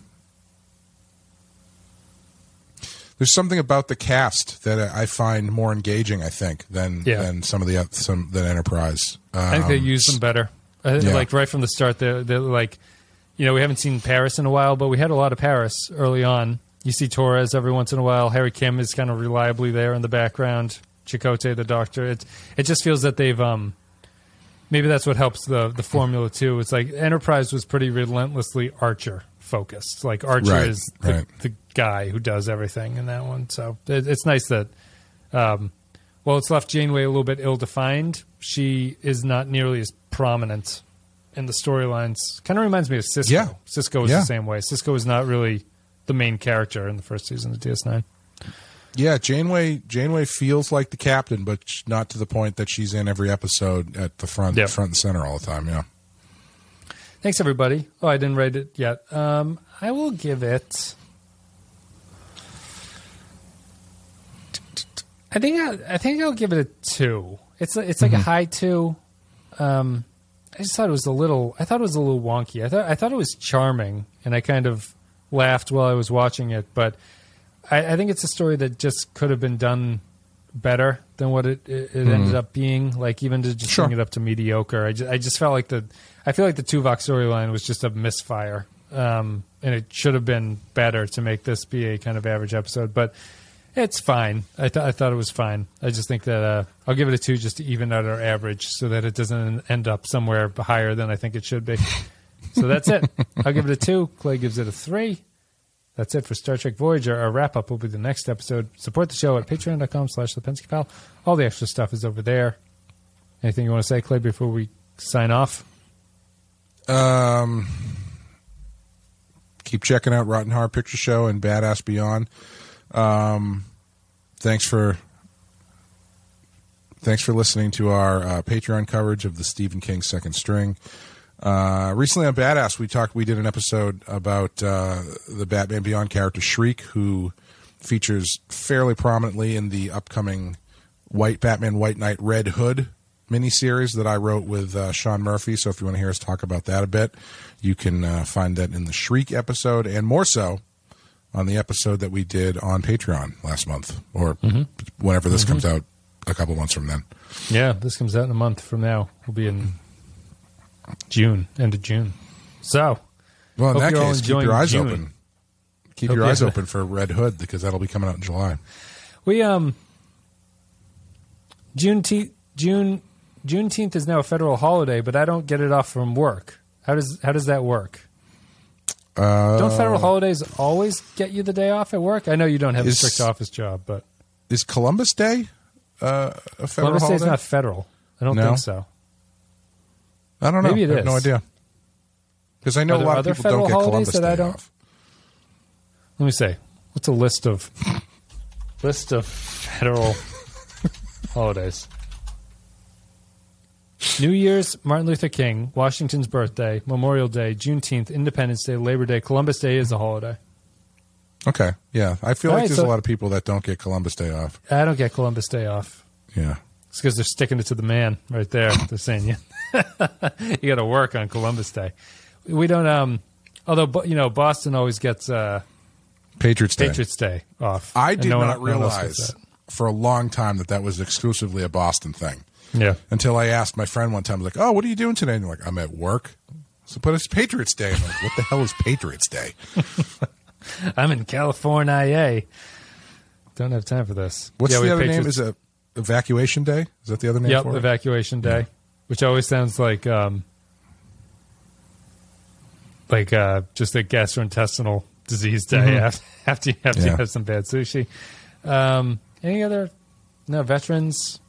there's something about the cast that I find more engaging. I think than Yeah. than some of the some than Enterprise. I think they use them better. Yeah. Like right from the start, they're, they're like, you know, we haven't seen Paris in a while, but we had a lot of Paris early on. You see Torres every once in a while. Harry Kim is kind of reliably there in the background. Chakotay, the doctor. It it just feels that they've um maybe that's what helps the the formula too. It's like Enterprise was pretty relentlessly Archer focused. Like Archer Right, is the, right. the guy who does everything in that one. So it, it's nice that um, well, it's left Janeway a little bit ill defined. She is not nearly as prominent in the storylines. Kind of reminds me of Sisko. Yeah. Sisko is Yeah. the same way. Sisko is not really the main character in the first season of DS9. Yeah, Janeway Janeway feels like the captain, but not to the point that she's in every episode at the front Yep. front and center all the time. Yeah. Thanks, everybody. Oh, I didn't write it yet. Um, I will give it. I think I, I think I'll give it a two. It's it's like a high two. Um, I just thought it was a little. I thought it was a little wonky. I thought I thought it was charming, and I kind of laughed while I was watching it. But I, I think it's a story that just could have been done better than what it, it, it ended up being. Like even to just Sure. bring it up to mediocre. I just, I just felt like the I feel like the Tuvok storyline was just a misfire, um, and it should have been better to make this be a kind of average episode. But it's fine. I, th- I thought it was fine. I just think that uh, I'll give it a two just to even out our average, so that it doesn't end up somewhere higher than I think it should be. so that's it. I'll give it a two. Clay gives it a three. That's it for Star Trek Voyager. Our wrap up will be the next episode. Support the show at patreon.com slash the Pensky File. All the extra stuff is over there. Anything you want to say, Clay, before we sign off? Um, keep checking out Rotten Horror Picture Show and Badass Beyond. Um, thanks for thanks for listening to our uh, Patreon coverage of the Stephen King Second String. Uh, recently on Badass, we talked. We did an episode about uh, the Batman Beyond character Shriek, who features fairly prominently in the upcoming White Batman White Knight Red Hood miniseries that I wrote with uh, Sean Murphy. So if you want to hear us talk about that a bit, you can uh, find that in the Shriek episode, and more so on the episode that we did on Patreon last month, or whenever this comes out, a couple months from then. Yeah, this comes out in a month from now. We'll be in June, end of June. So, Well, in that case, keep your eyes June. open. Keep Hope your you- eyes open for Red Hood because that'll be coming out in July. we um Juneteenth June Juneteenth is now a federal holiday, but I don't get it off from work. How does how does that work? Uh, Don't federal holidays always get you the day off at work? I know you don't have a strict office job, but is Columbus Day uh, a federal Columbus Day is holiday? not federal. I don't No? think so. I don't know. Maybe it I have no idea. Because I know a lot of people don't get Columbus that I Day don't- off. Let me say, what's a list of List of federal holidays. New Year's, Martin Luther King, Washington's birthday, Memorial Day, Juneteenth, Independence Day, Labor Day, Columbus Day is a holiday. Okay, yeah. I feel All like right, there's so- a lot of people that don't get Columbus Day off. I don't get Columbus Day off. Yeah. It's because they're sticking it to the man right there. They're saying you, you got to work on Columbus Day. We don't. Um, although you know, Boston always gets uh, Patriots Day. Patriots Day off. I did no not one realize that. for a long time that that was exclusively a Boston thing. Yeah, Until I asked my friend one time, I was like, "Oh, what are you doing today?" And they're like, "I'm at work." So, but it's Patriots Day. I'm like, "What the hell is Patriots Day?" I'm in California. Don't have time for this. What's yeah, the other name? Is it Evacuation Day? Is that the other name Yep, for it? evacuation day, which always sounds like um, like uh, just a gastrointestinal disease day after, after you have to Mm-hmm. Have some bad sushi. Um, any other? No veterans.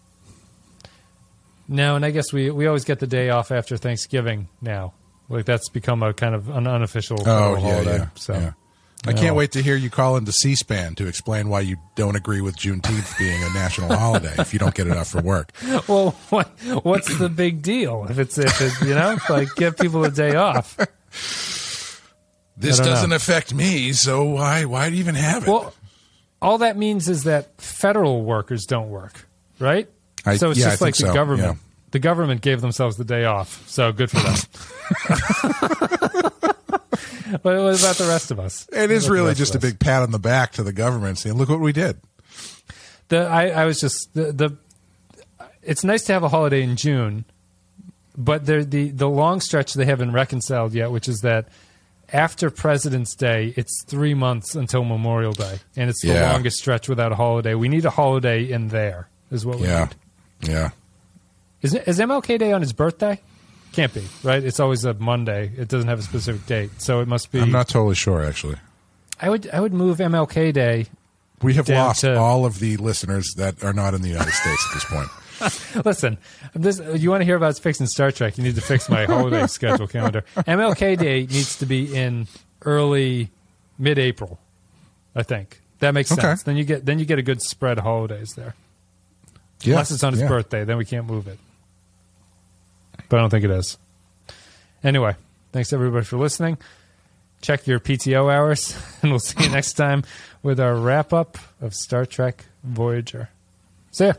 No, and I guess we we always get the day off after Thanksgiving now. Like that's become a kind of an unofficial oh yeah, holiday. yeah, So yeah. I can't wait to hear you call into C-SPAN to explain why you don't agree with Juneteenth being a national holiday if you don't get it off for work. well, what, what's the big deal if it's if it, you know like give people a day off? This doesn't know. affect me, so why why do you even have it? Well, all that means is that federal workers don't work, right? I- so it's yeah, I just like the so, government. yeah. The government gave themselves the day off, so good for them. but what about the rest of us? it is What about the really just a big pat on the back to the government saying, "Look what we did." The I, I was just the, the. It's nice to have a holiday in June, but the the the long stretch they haven't reconciled yet, which is that after President's Day, it's three months until Memorial Day, and it's the Yeah. longest stretch without a holiday. We need a holiday in there, is what we Yeah, need. Yeah. Is, is MLK Day on his birthday? Can't be, right? It's always a Monday. It doesn't have a specific date, so it must be. I'm not totally sure actually. I would I would move MLK Day. We have Down lost to- all of the listeners that are not in the United States at this point. Listen, this you want to hear about fixing Star Trek? You need to fix my holiday schedule calendar. MLK Day needs to be in early mid-April. I think that makes Okay. sense. Then you get then you get a good spread of holidays there. Yeah, Unless it's on his yeah. birthday, then we can't move it. But I don't think it is. Anyway, thanks everybody for listening. Check your PTO hours, and we'll see you next time with our wrap up of Star Trek Voyager. See ya.